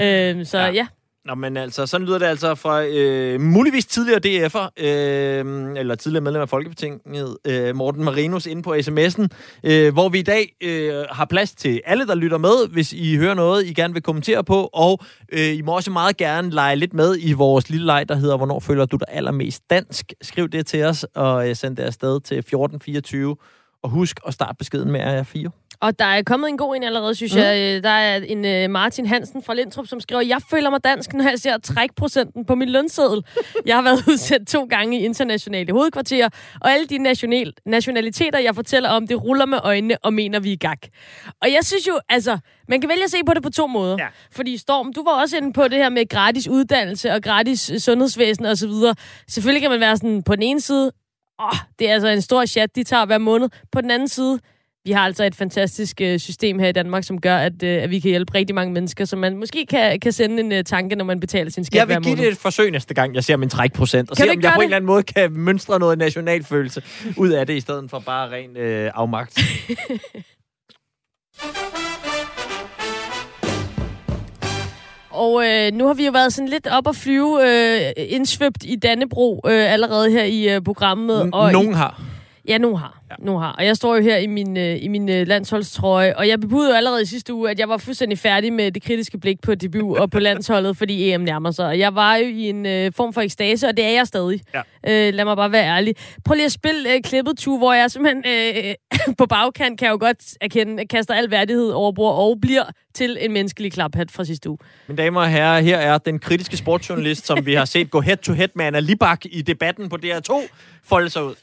Øh, så Ja. ja ja. Nå, men altså, sådan lyder det altså fra øh, muligvis tidligere DF'er, øh, eller tidligere medlem af Folketinget, øh, Morten Marinus, inde på sms'en, øh, hvor vi i dag øh, har plads til alle, der lytter med, hvis I hører noget, I gerne vil kommentere på, og øh, I må også meget gerne lege lidt med i vores lille leg, der hedder, hvornår føler du dig allermest dansk? Skriv det til os, og øh, send det afsted til 1424, og husk at starte beskeden med R4. Og der er kommet en god en allerede, synes mm. jeg. Øh, Der er en uh, Martin Hansen fra Lindtrup, som skriver, jeg føler mig dansk, når jeg ser trækprocenten på min lønseddel. Jeg har været udsendt to gange i internationale hovedkvarterer, og alle de national, nationaliteter, jeg fortæller om, det ruller med øjnene og mener, vi er i. Og jeg synes jo, altså, man kan vælge at se på det på to måder. Ja. Fordi Storm, du var også inde på det her med gratis uddannelse og gratis øh, sundhedsvæsen osv. Selvfølgelig kan man være sådan, på den ene side, åh, det er altså en stor chat, de tager hver måned. På den anden side, vi har altså et fantastisk øh, system her i Danmark, som gør, at, øh, at vi kan hjælpe rigtig mange mennesker, så man måske kan, kan sende en øh, tanke, når man betaler sin skat Jeg vil give det et forsøg næste gang, jeg ser min trækprocent, og Kan se om jeg på gøre en eller anden måde kan mønstre noget nationalfølelse ud af det, i stedet for bare ren øh, afmagt. Og øh, nu har vi jo været sådan lidt op at flyve, øh, indsvøbt i Dannebro øh, allerede her i øh, programmet. og i, Nogen har. Ja, nu har. Ja. Nu har. Og jeg står jo her i min, øh, i min øh, landsholdstrøje, og jeg bebudede jo allerede i sidste uge, at jeg var fuldstændig færdig med det kritiske blik på debut og på landsholdet, fordi EM nærmer sig. Og jeg var jo i en øh, form for ekstase, og det er jeg stadig. Ja. Øh, lad mig bare være ærlig. Prøv lige at spille øh, klippet, tu, hvor jeg simpelthen øh, på bagkant, kan jeg jo godt erkende, kaster al værdighed over bord og bliver til en menneskelig klaphat fra sidste uge. Mine damer og herrer, her er den kritiske sportsjournalist, som vi har set gå head-to-head med Anna Libak i debatten på DR2, folde sig ud.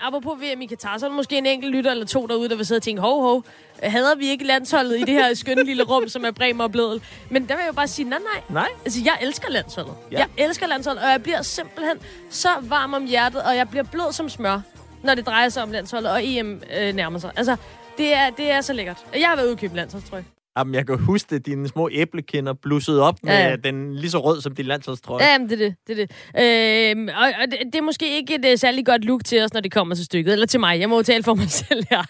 Apropos VM i Katar, så er der måske en enkelt lytter eller to derude, der vil sidde og tænke, hov, hov, hader vi ikke landsholdet i det her skønne lille rum, som er Bremer og Bledel? Men der vil jeg jo bare sige, nej, nej. Nej. Altså, jeg elsker landsholdet. Ja. Jeg elsker landsholdet, og jeg bliver simpelthen så varm om hjertet, og jeg bliver blød som smør, når det drejer sig om landsholdet, og EM øh, nærmer sig. Altså, det er, det er så lækkert. Jeg har været ude købe landsholdstrøj. Jamen, jeg kan huske det, dine små æblekinder blussede op med Ja, den lige så rød som din landsholdstrøje. Ja, jamen, det er det. det, er det. Øhm, og, og det, det er måske ikke et uh, særlig godt look til os, når det kommer til stykket. Eller til mig. Jeg må jo tale for mig selv her.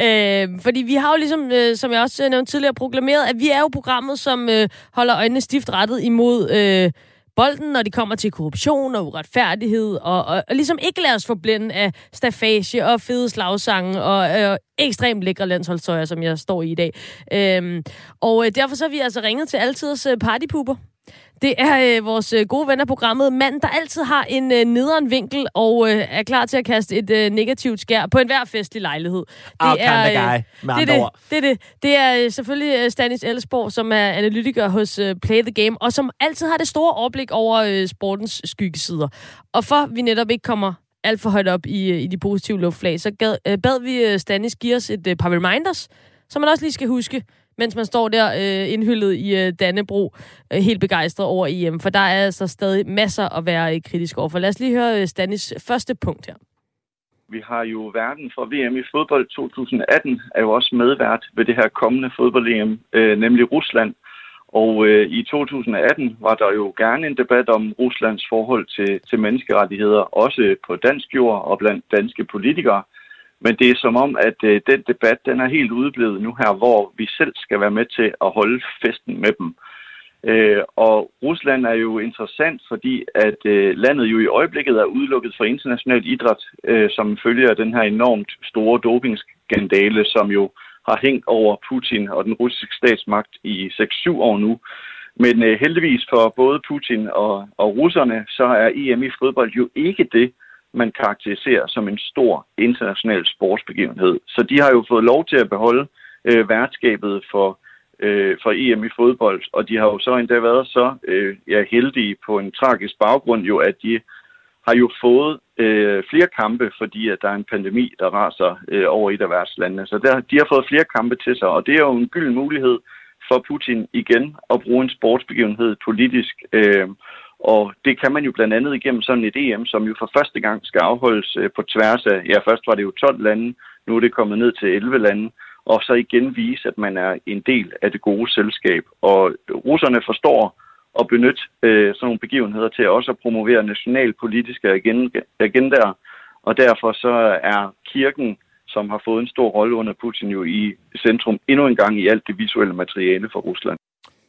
Øhm, fordi vi har jo ligesom, øh, som jeg også øh, nævnte tidligere, proklameret, at vi er jo programmet, som øh, holder øjnene stift rettet imod... Øh, bolden, når de kommer til korruption og uretfærdighed, og, og, og ligesom ikke lade os forblænde af stafage og fede slagsange og øh, ekstremt lækre landsholdstøjer, som jeg står i i dag. Øhm, og øh, derfor så har vi altså ringet til altidens øh, partypuber. Det er øh, vores øh, gode ven af programmet, mand, der altid har en øh, nederen vinkel og øh, er klar til at kaste et øh, negativt skær på enhver festlig lejlighed. Det Our kind of guy, med det, er det, det er det. Det er øh, selvfølgelig øh, Stanis Ellesborg, som er analytiker hos øh, Play the Game, og som altid har det store overblik over øh, sportens skyggesider. Og for vi netop ikke kommer alt for højt op i, øh, i de positive luftflag, så gad, øh, bad vi øh, Stanis give os et øh, par reminders, som man også lige skal huske, mens man står der øh, indhyllet i øh, Dannebro, øh, helt begejstret over EM, for der er altså stadig masser at være øh, kritisk over. For lad os lige høre øh, Stanis første punkt her. Vi har jo verden for VM i fodbold 2018, er jo også medvært ved det her kommende fodbold-EM, øh, nemlig Rusland. Og øh, i 2018 var der jo gerne en debat om Ruslands forhold til, til menneskerettigheder, også på dansk jord og blandt danske politikere. Men det er som om, at øh, den debat den er helt udeblevet nu her, hvor vi selv skal være med til at holde festen med dem. Øh, og Rusland er jo interessant, fordi at øh, landet jo i øjeblikket er udelukket fra international idræt, øh, som følger af den her enormt store dopingskandale, som jo har hængt over Putin og den russiske statsmagt i 6-7 år nu. Men øh, heldigvis for både Putin og, og russerne, så er EM i fodbold jo ikke det, man karakteriserer som en stor international sportsbegivenhed. Så de har jo fået lov til at beholde øh, værtskabet for øh, for EM i fodbold, og de har jo så endda været så øh, ja, heldige på en tragisk baggrund jo, at de har jo fået øh, flere kampe, fordi at der er en pandemi, der raser øh, over et af værtslandene. Så der, de har fået flere kampe til sig, og det er jo en gylden mulighed for Putin igen at bruge en sportsbegivenhed politisk. Øh, og det kan man jo blandt andet igennem sådan et EM, som jo for første gang skal afholdes øh, på tværs af, ja først var det jo 12 lande, nu er det kommet ned til 11 lande, og så igen vise, at man er en del af det gode selskab. Og russerne forstår at benytte øh, sådan nogle begivenheder til også at promovere nationalpolitiske agendaer, og derfor så er kirken, som har fået en stor rolle under Putin, jo i centrum endnu en gang i alt det visuelle materiale for Rusland.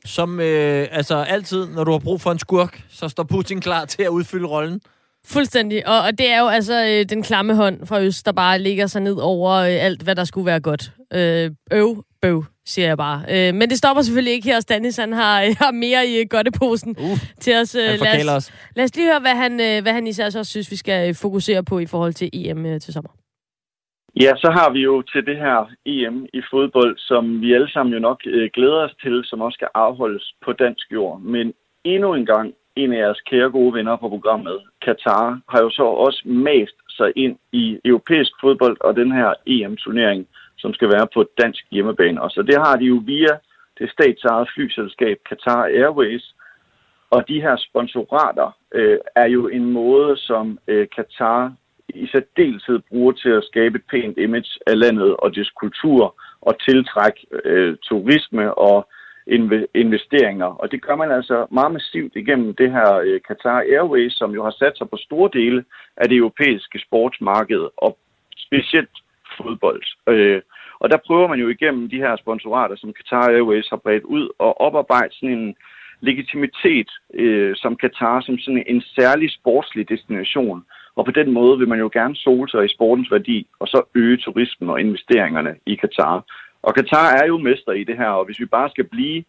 Som øh, altså altid, når du har brug for en skurk, så står Putin klar til at udfylde rollen. Fuldstændig. Og, og det er jo altså øh, den klamme hånd fra Øst, der bare ligger sig ned over øh, alt, hvad der skulle være godt. Øh, øv, bøv, siger jeg bare. Øh, men det stopper selvfølgelig ikke her. Stanis, han har, øh, har mere i godteposen Uh, til os. Øh, lad, os os. lad os lige høre, hvad han, øh, hvad han især så synes, vi skal øh, fokusere på i forhold til EM øh, til sommer. Ja, så har vi jo til det her EM i fodbold, som vi alle sammen jo nok øh, glæder os til, som også skal afholdes på dansk jord. Men endnu en gang, en af jeres kære gode venner på programmet, Katar, har jo så også mast sig ind i europæisk fodbold og den her EM-turnering, som skal være på dansk hjemmebane. Og så det har de jo via det statsejede flyselskab Qatar Airways. Og de her sponsorater øh, er jo en måde, som øh, Qatar i særdeleshed bruger til at skabe et pænt image af landet og dets kultur og tiltrække øh, turisme og inv- investeringer. Og det gør man altså meget massivt igennem det her øh, Qatar Airways, som jo har sat sig på store dele af det europæiske sportsmarked, og specielt fodbold. Øh, og der prøver man jo igennem de her sponsorater, som Qatar Airways har bredt ud, og oparbejde sådan en legitimitet øh, som Qatar, som sådan en særlig sportslig destination. Og på den måde vil man jo gerne sole sig i sportens værdi, og så øge turismen og investeringerne i Qatar. Og Qatar er jo mester i det her, og hvis vi bare skal blive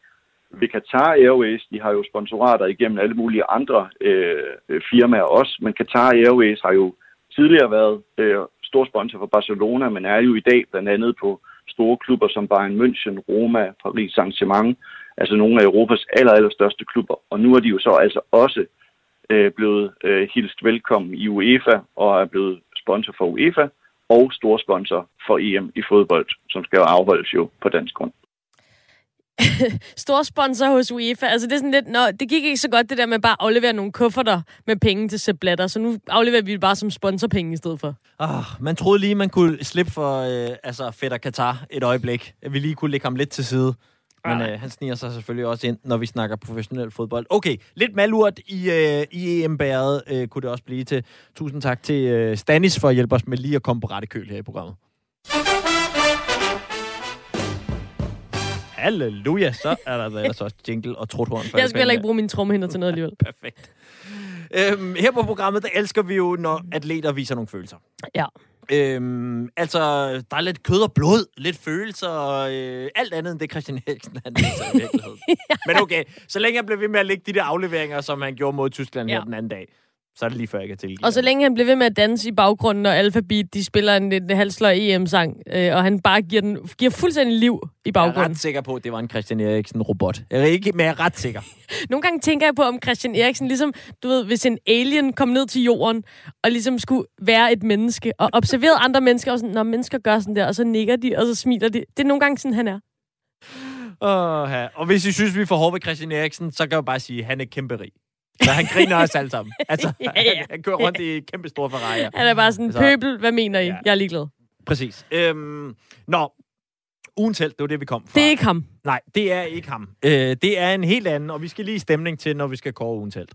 ved Qatar Airways, de har jo sponsorater igennem alle mulige andre øh, øh, firmaer også, men Qatar Airways har jo tidligere været øh, stor sponsor for Barcelona, men er jo i dag blandt andet på store klubber som Bayern München, Roma, Paris Saint-Germain, altså nogle af Europas aller, aller største klubber. Og nu er de jo så altså også øh, blevet øh, hilst velkommen i UEFA og er blevet sponsor for UEFA og storsponsor for EM i fodbold, som skal jo afholdes jo på dansk grund. Stor sponsor hos UEFA. Altså det er sådan lidt, nå, det gik ikke så godt det der med bare at aflevere nogle kufferter med penge til Sepp Blatter, så nu afleverer vi det bare som sponsorpenge i stedet for. Ah, man troede lige, man kunne slippe for øh, altså Fætter Katar et øjeblik. At vi lige kunne lægge ham lidt til side. Men øh, han sniger sig selvfølgelig også ind, når vi snakker professionel fodbold. Okay, lidt malurt i, øh, i EM-bæret øh, kunne det også blive til. Tusind tak til øh, Stanis for at hjælpe os med lige at komme på rette køl her i programmet. Halleluja, så er der ellers også jingle og truthorn. Jeg skal heller ikke bruge mine trommehinder til noget alligevel. Perfekt. Øhm, her på programmet, der elsker vi jo, når atleter viser nogle følelser. Ja. Øhm, altså, der er lidt kød og blod, lidt følelser, og øh, alt andet end det Christian Eriksen, han viser i virkeligheden. Men okay, så længe jeg blev ved med at lægge de der afleveringer, som han gjorde mod Tyskland ja. Ja. her den anden dag, så er det lige før, jeg kan tilgive Og så længe han bliver ved med at danse i baggrunden, og Alphabet, de spiller en, en halvsløj EM-sang, øh, og han bare giver, den, giver fuldstændig liv i Jeg er baggrunden. ret sikker på, at det var en Christian Eriksen-robot. Jeg er ikke, men jeg er ret sikker. Nogle gange tænker jeg på, om Christian Eriksen, ligesom, du ved, hvis en alien kom ned til jorden, og ligesom skulle være et menneske, og observerede andre mennesker, og sådan, når mennesker gør sådan der, og så nikker de, og så smiler de. Det er nogle gange sådan, han er. Oh, ja. Og hvis I synes, vi er for hårde ved Christian Eriksen, så kan jeg bare sige, at han er kæmpe rig. Så han griner os alle sammen. Altså, Ja, ja. Han, han kører rundt i kæmpe store Ferrari'er. Han er bare sådan, Altså- pøbel, hvad mener I? Ja. Jeg er ligeglad. Præcis. Øhm, nå, ugens held, det var det, vi kom fra. Det er ikke ham. Nej, det er ikke ham. Øh, det er en helt anden, og vi skal lige stemning til, når vi skal kåre ugens held.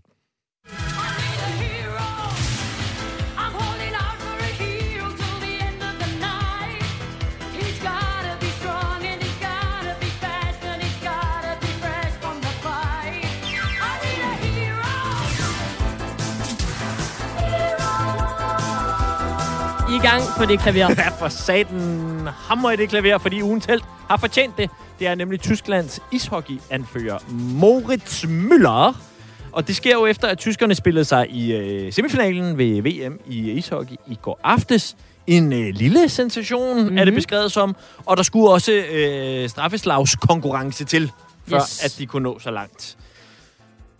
Gang på det klaver. Ja, for satan hammer i det klaver, fordi ugens held har fortjent det. Det er nemlig Tysklands ishockey-anfører Moritz Müller. Og det sker jo efter, at tyskerne spillede sig i øh, semifinalen ved VM i ishockey i går aftes. En øh, lille sensation mm-hmm. Mhm. er det beskrevet som. Og der skulle også øh, straffeslagskonkurrence til, før Yes. at de kunne nå så langt.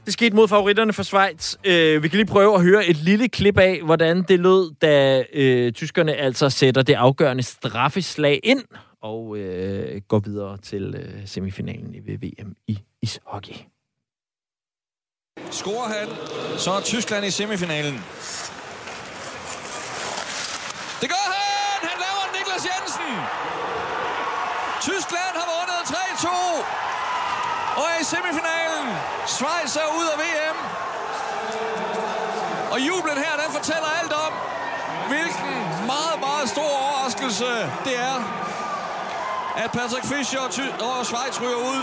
Det skete mod favoritterne for Schweiz. Øh, vi kan lige prøve at høre et lille klip af, hvordan det lød, da øh, tyskerne altså sætter det afgørende straffeslag ind og øh, går videre til øh, semifinalen i VM i ishockey. Scorer han, så er Tyskland i semifinalen. Det gør han! Han laver en Niklas Jensen! Tyskland har vundet 3-2 og er i semifinalen. Schweiz er ude af VM. Og jublen her, den fortæller alt om, hvilken meget, meget stor overraskelse det er, at Patrick Fischer og, Ty- og Schweiz ryger ud.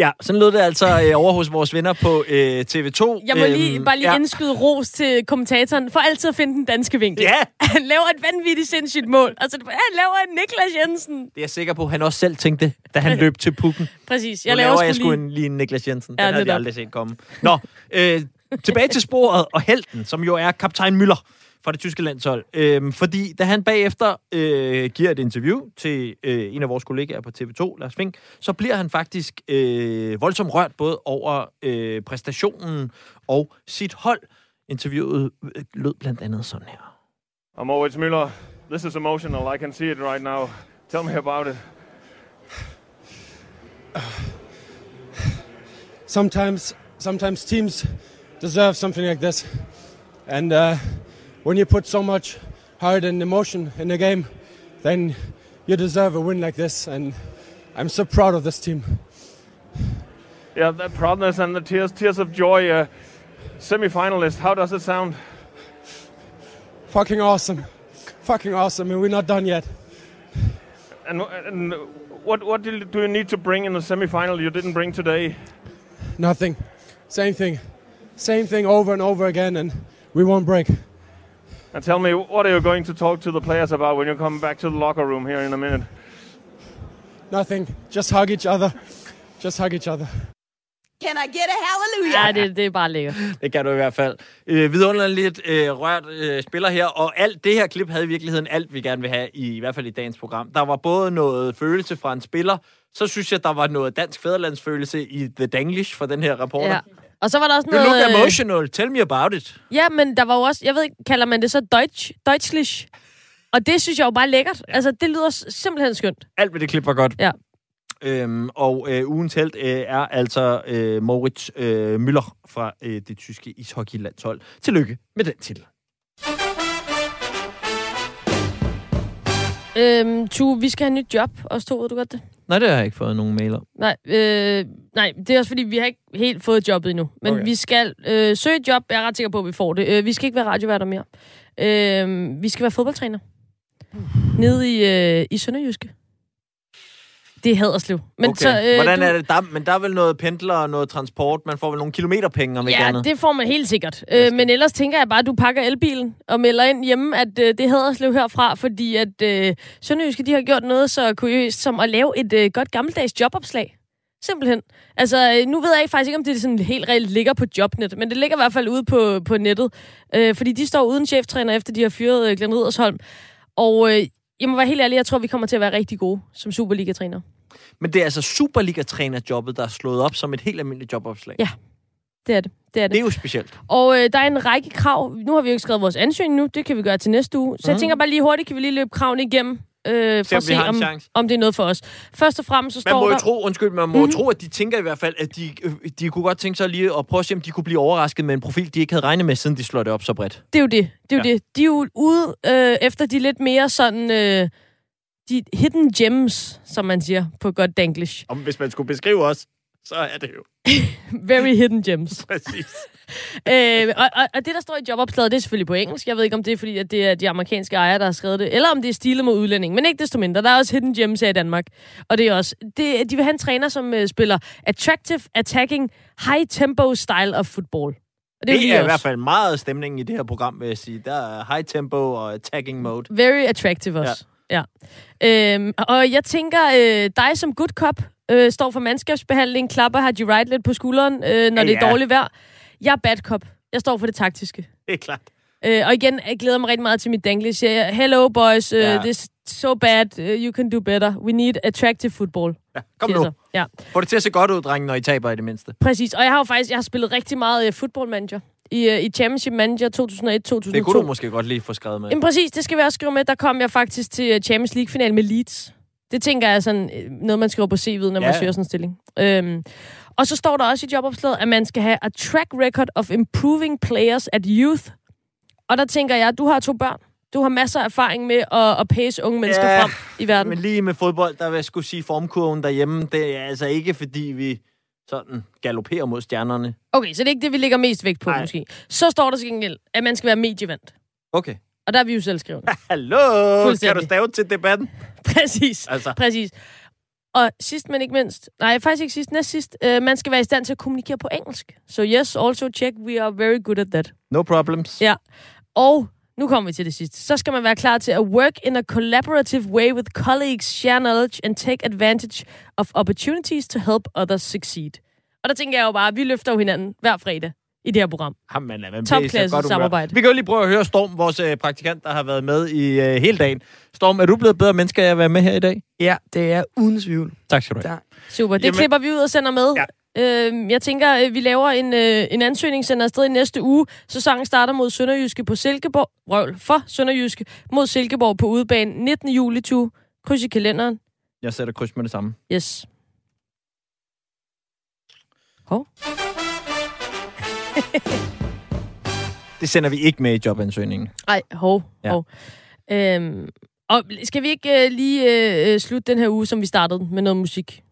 Ja, sådan lød det altså øh, over hos vores venner på øh, TV2. Jeg må lige, Øhm, bare lige ja. indskyde ros til kommentatoren for altid at finde den danske vinkel. Ja, Han laver et vanvittigt sindssygt mål. Altså, han laver en Niklas Jensen. det er jeg sikker på, han også selv tænkte, da han løb til pukken. Præcis. Jeg Jeg nu laver, laver jeg sgu lige... en, lige en Niklas Jensen. Den Ja, havde netop. aldrig set komme. Nå, øh, tilbage til sporet og helten, som jo er kaptajn Müller fra det tyske landshold. Øhm, fordi da han bagefter øh, giver et interview til øh, en af vores kollegaer på TV2, Lars Fink, så bliver han faktisk øh, voldsomt rørt både over øh, præstationen og sit hold. Interviewet øh, lød blandt andet sådan her. I'm Moritz Müller. This is emotional. I can see it right now. Tell me about it. sometimes sometimes teams deserve something like this and uh, when you put so much heart and emotion in a game, then you deserve a win like this. And I'm so proud of this team. Yeah, the proudness and the tears, tears of joy. Uh, semi-finalist. How does it sound? Fucking awesome. Fucking awesome. And we're not done yet. And, and what what do you, do you need to bring in the semi-final you didn't bring today? Nothing. Same thing. Same thing over and over again, and we won't break. And tell me, what are you going to talk to the players about when you come back to the locker room here in a minute? Nothing. Just hug each other. Just hug each other. Can I get a hallelujah? Ja, det, det er bare lækkert. Det kan du i hvert fald. Øh, vidunderligt øh, rørt øh, spiller her, og alt det her klip havde i virkeligheden alt, vi gerne vil have, i, i hvert fald i dagens program. Der var både noget følelse fra en spiller, så synes jeg, der var noget dansk fæderlandsfølelse i The Danglish for den her reporter. Ja. Og så var der også You look noget... øh, emotional. Tell me about it. Ja, men der var jo også, jeg ved ikke, kalder man det så Deutsch, Deutschlich? Og det synes jeg jo bare er lækkert. Ja. Altså, det lyder simpelthen skønt. Alt ved det klip var godt. Ja. Øhm, og øh, ugens held øh, er altså øh, Moritz øh, Müller fra øh, det tyske ishockeylandshold. Tillykke med den titel. Øhm, tu, vi skal have et nyt job, os to, ved du godt det? Nej, det har jeg ikke fået nogen mail om. Nej, øh, nej, det er også fordi, vi har ikke helt fået jobbet endnu. Men Okay. okay. vi skal øh, søge et job. Jeg er ret sikker på, at vi får det. Øh, vi skal ikke være radioværter mere. Øh, vi skal være fodboldtræner. Nede i, øh, i Sønderjyske. Det er Haderslev. Men okay. så, øh, Hvordan er det? Der, men der er vel noget pendler og noget transport. Man får vel nogle kilometerpenge, om ikke Ja, andet. det får man helt sikkert. Øh, men ellers tænker jeg bare, at du pakker elbilen og melder ind hjemme, at øh, det hedder Haderslev herfra, fordi at øh, Sønderjyske, de har gjort noget så kuriøst som at lave et øh, godt gammeldags jobopslag. Simpelthen. Altså, øh, nu ved jeg ikke faktisk ikke, om det sådan helt reelt ligger på Jobnet, men det ligger i hvert fald ude på, på nettet. Øh, fordi de står uden cheftræner, efter de har fyret øh, Glenn Ridersholm. Og øh, jeg må være helt ærlig, jeg tror, vi kommer til at være rigtig gode som Superliga-træner. Men det er altså Superliga-trænerjobbet, der er slået op som et helt almindeligt jobopslag. Ja, det er det. Det er det. Det er jo specielt. Og øh, der er en række krav. Nu har vi jo ikke skrevet vores ansøgning nu. Det kan vi gøre til næste uge. Så mm. jeg Mhm. tænker bare lige hurtigt, kan vi lige løbe kravene igennem. Øh, for om at se, om, chance. om det er noget for os. Først og fremmest så Man står må jo der... tro, undskyld, man må Mhm. mm. tro, at de tænker i hvert fald, at de, øh, de kunne godt tænke sig lige at prøve at se, om de kunne blive overrasket med en profil, de ikke havde regnet med, siden de slår det op så bredt. Det er jo det. Det er jo Ja. det. De er jo ude øh, efter de lidt mere sådan... Øh, de hidden gems, som man siger på godt danglish. Om hvis man skulle beskrive os, så er det jo Very hidden gems. præcis. øh, og, og, og det, der står i jobopslaget, det er selvfølgelig på engelsk. Jeg ved ikke, om det er, fordi at det er de amerikanske ejere, der har skrevet det, eller om det er stilet mod udlænding. Men ikke desto mindre. Der er også hidden gems her i Danmark. Og det er også... Det, de vil have en træner, som uh, spiller attractive, attacking, high tempo style of football. Og Det, det vi er i hvert fald meget stemningen i det her program, vil jeg sige. Der er high tempo og attacking mode. Very attractive også. Ja. ja. Øhm, og jeg tænker, øh, dig som good cop øh, står for mandskabsbehandling, klapper Haji Wright lidt på skulderen, øh, når det er Ja. dårligt vejr. Jeg er bad cop. Jeg står for det taktiske. Det er klart. Øh, og igen, jeg glæder mig rigtig meget til mit danglish. Jeg- Hello boys, uh, Ja. this so bad, uh, you can do better. We need attractive football. Ja, kom nu. Ja, Få det til at se godt ud, drenge, når I taber i det mindste. præcis. Og jeg har jo faktisk jeg har spillet rigtig meget uh, football manager i, uh, i Championship Manager 2001-2002. Det kunne du måske godt lige få skrevet med. Jamen præcis, det skal vi også skrive med. Der kom jeg faktisk til Champions League-final med Leeds. Det tænker jeg er sådan øh, noget, man skriver på CV'et, når Ja. man søger sådan en stilling. Øhm, og så står der også i jobopslaget, at man skal have a track record of improving players at youth. Og der tænker jeg, du har to børn. Du har masser af erfaring med at, at pace unge mennesker Ja, frem i verden. Men lige med fodbold, der vil jeg skulle sige formkurven derhjemme. Det er altså ikke, fordi vi sådan galopperer mod stjernerne. Okay, så det er ikke det, vi lægger mest vægt på, Nej. måske. Så står der til gengæld, at man skal være medievandt. Okay. Og der er vi jo selv skrevet. Hallo! Kan du stave til debatten? Præcis. Altså. Præcis. Og sidst, men ikke mindst, nej, faktisk ikke sidst, næst sidst, øh, man skal være i stand til at kommunikere på engelsk. So yes, also check, we are very good at that. No problems. Ja. Og nu kommer vi til det sidste. Så skal man være klar til at work in a collaborative way with colleagues, share knowledge and take advantage of opportunities to help others succeed. Og der tænker jeg jo bare, at vi løfter jo hinanden hver fredag i det her program. Jamen, man Topklasse godt samarbejde. Vi kan jo lige prøve at høre Storm, vores øh, praktikant, der har været med i øh, hele dagen. Storm, er du blevet bedre menneske af at være med her i dag? Ja, det er uden tvivl. Tak skal du have. Super, det Jamen- Jamen, klipper vi ud og sender med. Ja. Øh, jeg tænker, øh, vi laver en, øh, en ansøgning, sender afsted i næste uge. Sæsonen starter mod Sønderjyske på Silkeborg. Røvl for Sønderjyske mod Silkeborg på udebane 19. juli 20. Kryds i kalenderen. Jeg sætter kryds med det samme. Yes. Hov. Det sender vi ikke med i jobansøgningen. Ej, hov, Ja. hov. Øhm, og skal vi ikke øh, lige øh, slutte den her uge, som vi startede med noget musik?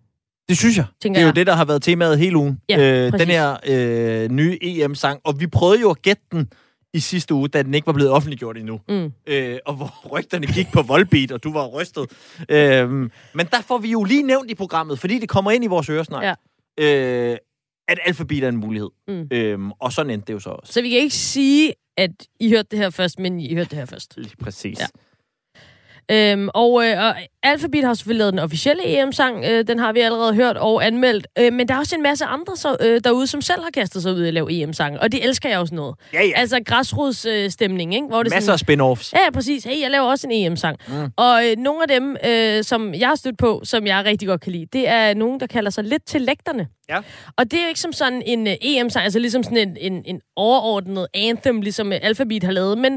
Det synes jeg. Tænker det er jo jeg. det, der har været temaet hele ugen. Ja, øh, den her øh, nye EM-sang. Og vi prøvede jo at gætte den i sidste uge, da den ikke var blevet offentliggjort endnu. Mm. Øh, og hvor rygterne gik på Volbeat, og du var rystet. Øh, men der får vi jo lige nævnt i programmet, fordi det kommer ind i vores øresnak, Ja. øh, at alfabet er en mulighed. Mm. Øh, og sådan endte det jo så også. Så vi kan ikke sige, at I hørte det her først, men I hørte det her først. Lige præcis. Ja. Øhm, og, øh, og Alphabet har selvfølgelig lavet den officielle EM-sang, øh, den har vi allerede hørt og anmeldt, øh, men der er også en masse andre så, øh, derude, som selv har kastet sig ud i at lave EM-sang, og det elsker jeg også noget. Ja, ja. Altså græsrodsstemning, øh, stemning, ikke? Hvor det Masser af spin-offs. Ja, præcis. Hey, jeg laver også en EM-sang. Mm. Og øh, nogle af dem, øh, som jeg har stødt på, som jeg rigtig godt kan lide, det er nogen, der kalder sig lidt til lægterne. Ja. Og det er jo ikke som sådan en uh, EM-sang, altså ligesom sådan en, en, en overordnet anthem, ligesom uh, Alphabet har lavet, men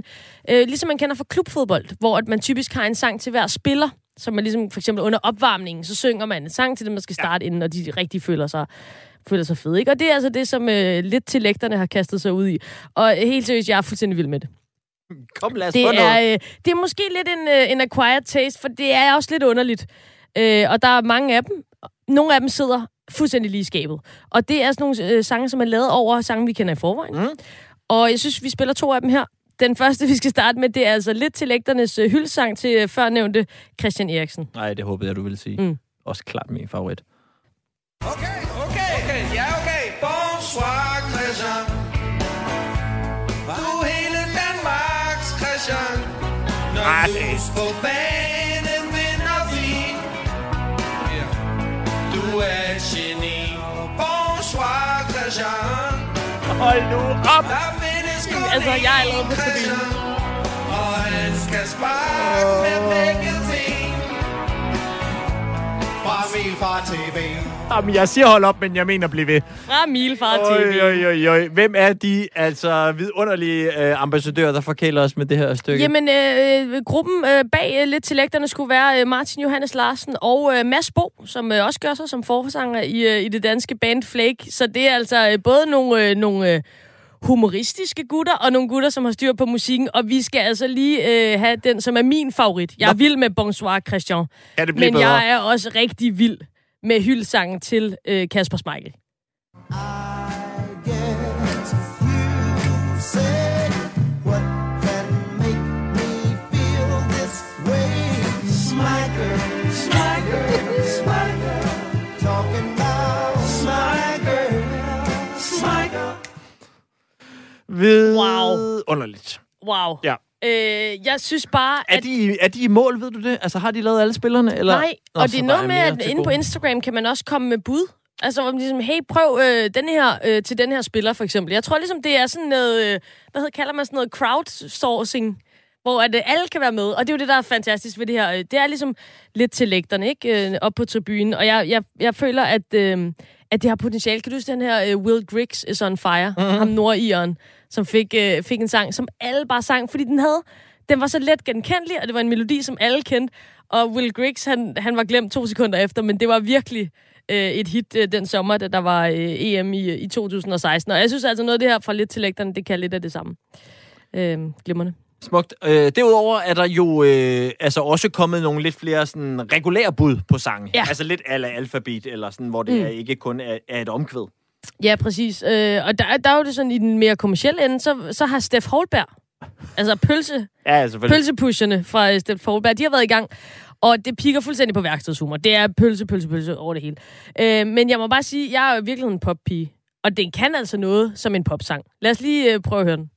uh, ligesom man kender fra klubfodbold, hvor at man typisk har en sang til hver spiller, som man ligesom for eksempel under opvarmningen, så synger man en sang til dem, der skal starte ja. inden, og de rigtig føler sig føler sig fede, ikke? Og det er altså det, som øh, lidt til lægterne har kastet sig ud i. Og øh, helt seriøst, jeg er fuldstændig vild med det. Kom, lad os Det få noget. er, øh, det er måske lidt en, øh, en acquired taste, for det er også lidt underligt. Øh, og der er mange af dem. Nogle af dem sidder fuldstændig lige skabet. Og det er sådan nogle øh, sange, som er lavet over sange, vi kender i forvejen. Mm. Og jeg synes, vi spiller to af dem her. Den første, vi skal starte med, det er altså lidt til lægternes øh, hyldsang til øh, førnævnte Christian Eriksen. Nej, det håbede jeg, du ville sige. Mm. Også klart min favorit. Okay, okay, okay, ja okay. Bonsoir, Christian. Du er hele Danmarks Christian. Når Ej. du Hold nu op! Altså, jeg er allerede på. Christian, Og skal sparke med begge ben. Jamen, jeg siger hold op, men jeg mener blive ved. Fra Milfar TV. Oj, oj, oj. Hvem er de altså vidunderlige øh, ambassadører, der forkæler os med det her stykke? Jamen, øh, gruppen øh, bag øh, lidt til lægterne skulle være øh, Martin Johannes Larsen og øh, Mads Bo, som øh, også gør sig som forsanger i, øh, i det danske band Flake. Så det er altså øh, både nogle, øh, nogle øh, humoristiske gutter, og nogle gutter, som har styr på musikken. Og vi skal altså lige øh, have den, som er min favorit. Jeg er Nå. vild med Bonsoir Christian. Kan det Men bedre? jeg er også rigtig vild med hyldsangen til øh, Kasper Smeichel. Ved... Wow. Underligt. Wow. Ja. Øh, jeg synes bare, Er at... de, er de i mål, ved du det? Altså, har de lavet alle spillerne? Eller? Nej, Nå, og det er noget med, at inde på. Instagram kan man også komme med bud. Altså, hvor man ligesom, hey, prøv øh, den her øh, til den her spiller, for eksempel. Jeg tror ligesom, det er sådan noget, øh, hvad hedder, kalder man sådan noget crowdsourcing, hvor at, øh, alle kan være med. Og det er jo det, der er fantastisk ved det her. Det er ligesom lidt til lægterne, ikke? Øh, op på tribunen. Og jeg, jeg, jeg føler, at, øh, at det har potentiale. Kan du huske den her øh, Will Griggs is on fire? Mm-hmm. Ham nordiren, som fik, øh, fik en sang, som alle bare sang, fordi den havde... Den var så let genkendelig, og det var en melodi, som alle kendte. Og Will Griggs, han, han var glemt to sekunder efter, men det var virkelig øh, et hit øh, den sommer, da der var øh, EM i, i 2016. Og jeg synes altså, noget af det her fra lidt til lægterne, det kan lidt af det samme. Øh, glimrende. Smukt. Øh, derudover er der jo øh, altså også kommet nogle lidt flere sådan, regulære bud på sange. Ja. Altså lidt ala alfabet, eller sådan, hvor det mm. er ikke kun er, er et omkvæd. Ja, præcis. Øh, og der, der er jo det sådan, i den mere kommercielle ende, så, så har Steff Holberg, altså pølse, Ja, pølsepusherne fra øh, Steff Holberg, de har været i gang. Og det piker fuldstændig på værkstedshumor. Det er pølse, pølse, pølse over det hele. Øh, men jeg må bare sige, jeg er jo i virkeligheden en poppige. Og den kan altså noget som en popsang. Lad os lige øh, prøve at høre den.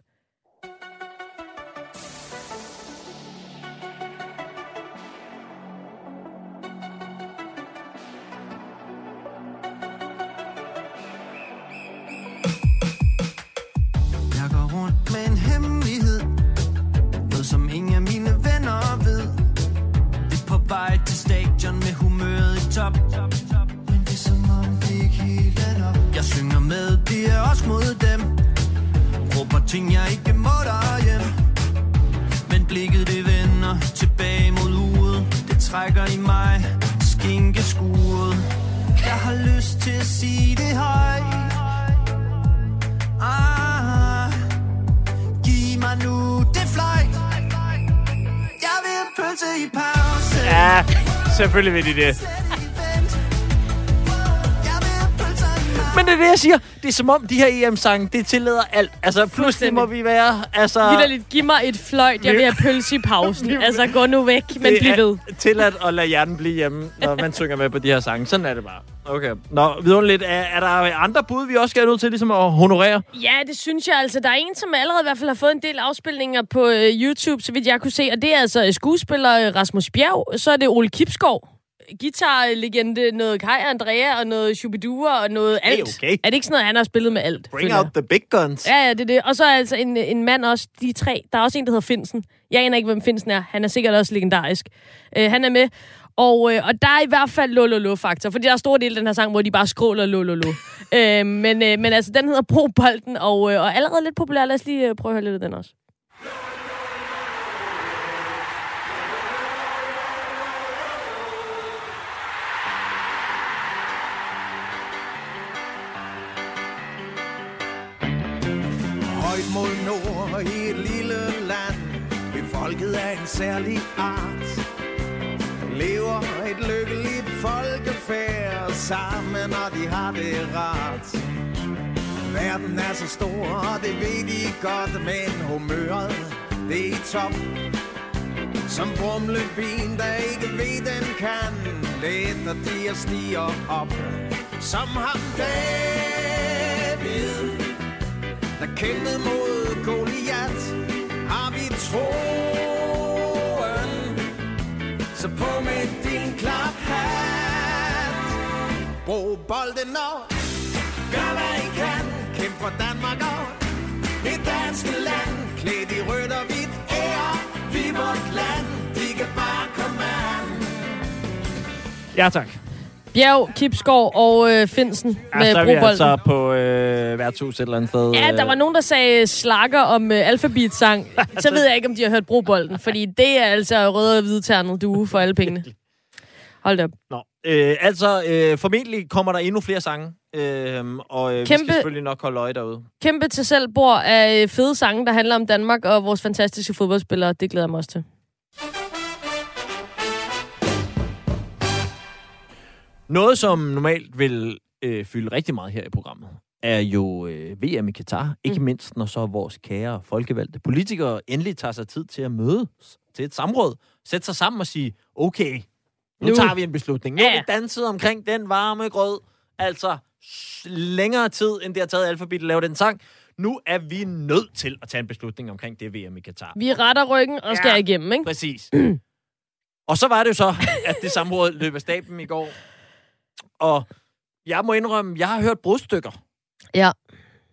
trækker i mig skinkeskuret Jeg har lyst til at sige det højt ah, Giv mig nu det fløj Jeg vil have pølse i pause Ja, selvfølgelig vil de det. Men det er det, jeg siger. Det er som om, de her EM-sange, det tillader alt. Altså, pludselig må vi være... Altså, Vitterligt, giv mig et fløjt. Jeg vil have pølse i pausen. Altså, gå nu væk, men bliv ved. tilladt at lade hjernen blive hjemme, når man synger med på de her sange. Sådan er det bare. Okay. Nå, vidunderligt. Er, er der andre bud, vi også skal nødt til ligesom at honorere? Ja, det synes jeg altså. Der er en, som allerede i hvert fald har fået en del afspilninger på øh, YouTube, så vidt jeg kunne se. Og det er altså skuespiller øh, Rasmus Bjerg. Så er det Ole Kipskov. Guitarlegende, noget Kai Andrea og noget Shubidua og noget alt. okay. Er det ikke sådan noget, han har spillet med alt? Bring out jeg? the big guns. Ja, ja, det er det. Og så er altså en, en mand også, de tre. Der er også en, der hedder Finsen. Jeg aner ikke, hvem Finsen er. Han er sikkert også legendarisk. Uh, han er med. Og, øh, og der er i hvert fald lo-lo-lo-faktor, fordi der er stor del af den her sang, hvor de bare skråler lo-lo-lo. øh, men, øh, men altså, den hedder Brug Bolden, og, øh, og allerede lidt populær. Lad os lige øh, prøve at høre lidt af den også. En særlig art. Lever et lykkeligt folkefærd Sammen og de har det rart. Verden er så stor, og det ved de godt Men humøret, det er i top. Som brumlebin, der ikke ved, den kan Letter de og stiger op. Som ham David der kæmpede mod Goliath, har vi troet så på med din klap hat. Brug bolden og gør hvad I kan. Kæmp for Danmark og det danske land. Klæd i rødt og hvidt, ære vi vort land. De kan bare komme an. Ja, tak. Bjerg, Kipskov og øh, Finsen Ja, med så er vi Brobolden. altså på øh, værtshus et eller andet sted. Ja, der var nogen, der sagde slakker om øh, alfabetsang. Så ved jeg ikke, om de har hørt Brobolden, fordi det er altså rød og hvidternet due for alle pengene. Hold da op. Nå, øh, altså, øh, formentlig kommer der endnu flere sange, øh, og øh, vi Kæmpe- skal selvfølgelig nok holde øje derude. Kæmpe til selv bord af øh, fede sange, der handler om Danmark og vores fantastiske fodboldspillere. Det glæder jeg mig også til. Noget, som normalt vil øh, fylde rigtig meget her i programmet, er jo øh, VM i Katar. Ikke Mm. mindst, når så vores kære folkevalgte politikere endelig tager sig tid til at mødes til et samråd. Sætte sig sammen og sige, okay, nu, Nu. tager vi en beslutning. Nu Ja. har vi danset omkring den varme grød. Altså længere tid, end det har taget alfabet at lave den sang. Nu er vi nødt til at tage en beslutning omkring det VM i Katar. Vi retter ryggen og skal Ja. igennem, ikke? Præcis. og så var det jo så, at det samråd løb af staben i går. Og jeg må indrømme, jeg har hørt brudstykker. Ja.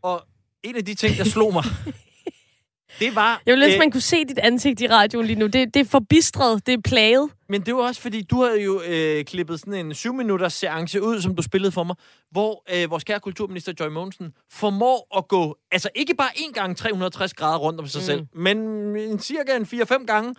Og en af de ting, der slog mig, det var... Jeg ville ønske, øh, man kunne se dit ansigt i radioen lige nu. Det, det er forbistret, det er plaget. Men det var også, fordi du havde jo øh, klippet sådan en 7-minutters seance ud, som du spillede for mig, hvor øh, vores kære kulturminister Joy Mogensen formår at gå, altså ikke bare én gang 360 grader rundt om sig Mm. selv, men en, cirka en 4-5 gange.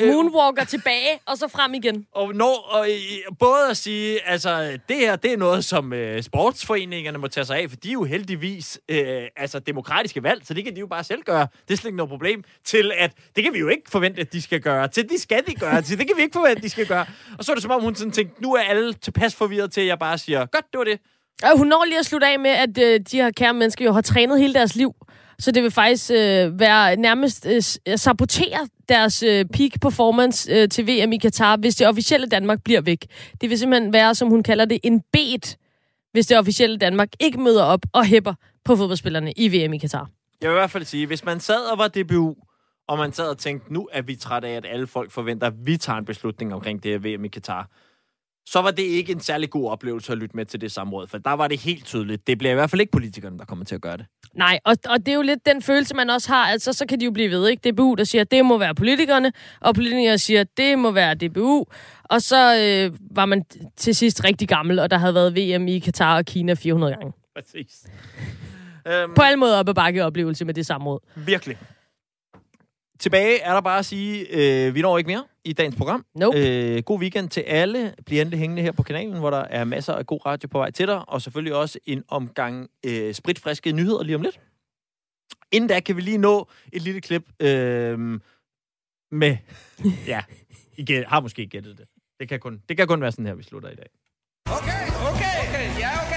Moonwalker tilbage, og så frem igen. Og når og, øh, både at sige, altså det her, det er noget, som øh, sportsforeningerne må tage sig af, for de er jo heldigvis øh, altså demokratiske valg, så det kan de jo bare selv gøre. Det er slet ikke noget problem. Til at, det kan vi jo ikke forvente, at de skal gøre. Til de skal de gøre. Til det kan vi ikke forvente, at de skal gøre. Og så er det som om, hun sådan tænkte, nu er alle tilpas forvirret til, at jeg bare siger, godt, det var det. Og hun når lige at slutte af med, at øh, de her kære mennesker jo har trænet hele deres liv. Så det vil faktisk øh, være nærmest øh, sabotere deres øh, peak performance øh, til VM i Katar, hvis det officielle Danmark bliver væk. Det vil simpelthen være, som hun kalder det, en bet, hvis det officielle Danmark ikke møder op og hæpper på fodboldspillerne i VM i Katar. Jeg vil i hvert fald sige, hvis man sad og var DBU, og man sad og tænkte, nu er vi trætte af, at alle folk forventer, at vi tager en beslutning omkring det her VM i Katar, så var det ikke en særlig god oplevelse at lytte med til det samråd, for der var det helt tydeligt. Det bliver i hvert fald ikke politikerne, der kommer til at gøre det. Nej, og, og det er jo lidt den følelse, man også har. Altså, så kan de jo blive ved, ikke? DBU, der siger, at det må være politikerne, og politikere siger, at det må være DBU. Og så øh, var man til sidst rigtig gammel, og der havde været VM i Katar og Kina 400 gange. Præcis. Øhm, På alle måder op ad bakke oplevelse med det samråd. Virkelig. Tilbage er der bare at sige, øh, vi når ikke mere i dagens program. Nope. Øh, god weekend til alle. Bliv endelig hængende her på kanalen, hvor der er masser af god radio på vej til dig, og selvfølgelig også en omgang øh, spritfriske nyheder lige om lidt. Inden da kan vi lige nå et lille klip øh, med... Ja, I har måske gættet det. Det kan, kun, det kan kun være sådan her, vi slutter i dag. Okay, okay, okay, ja okay.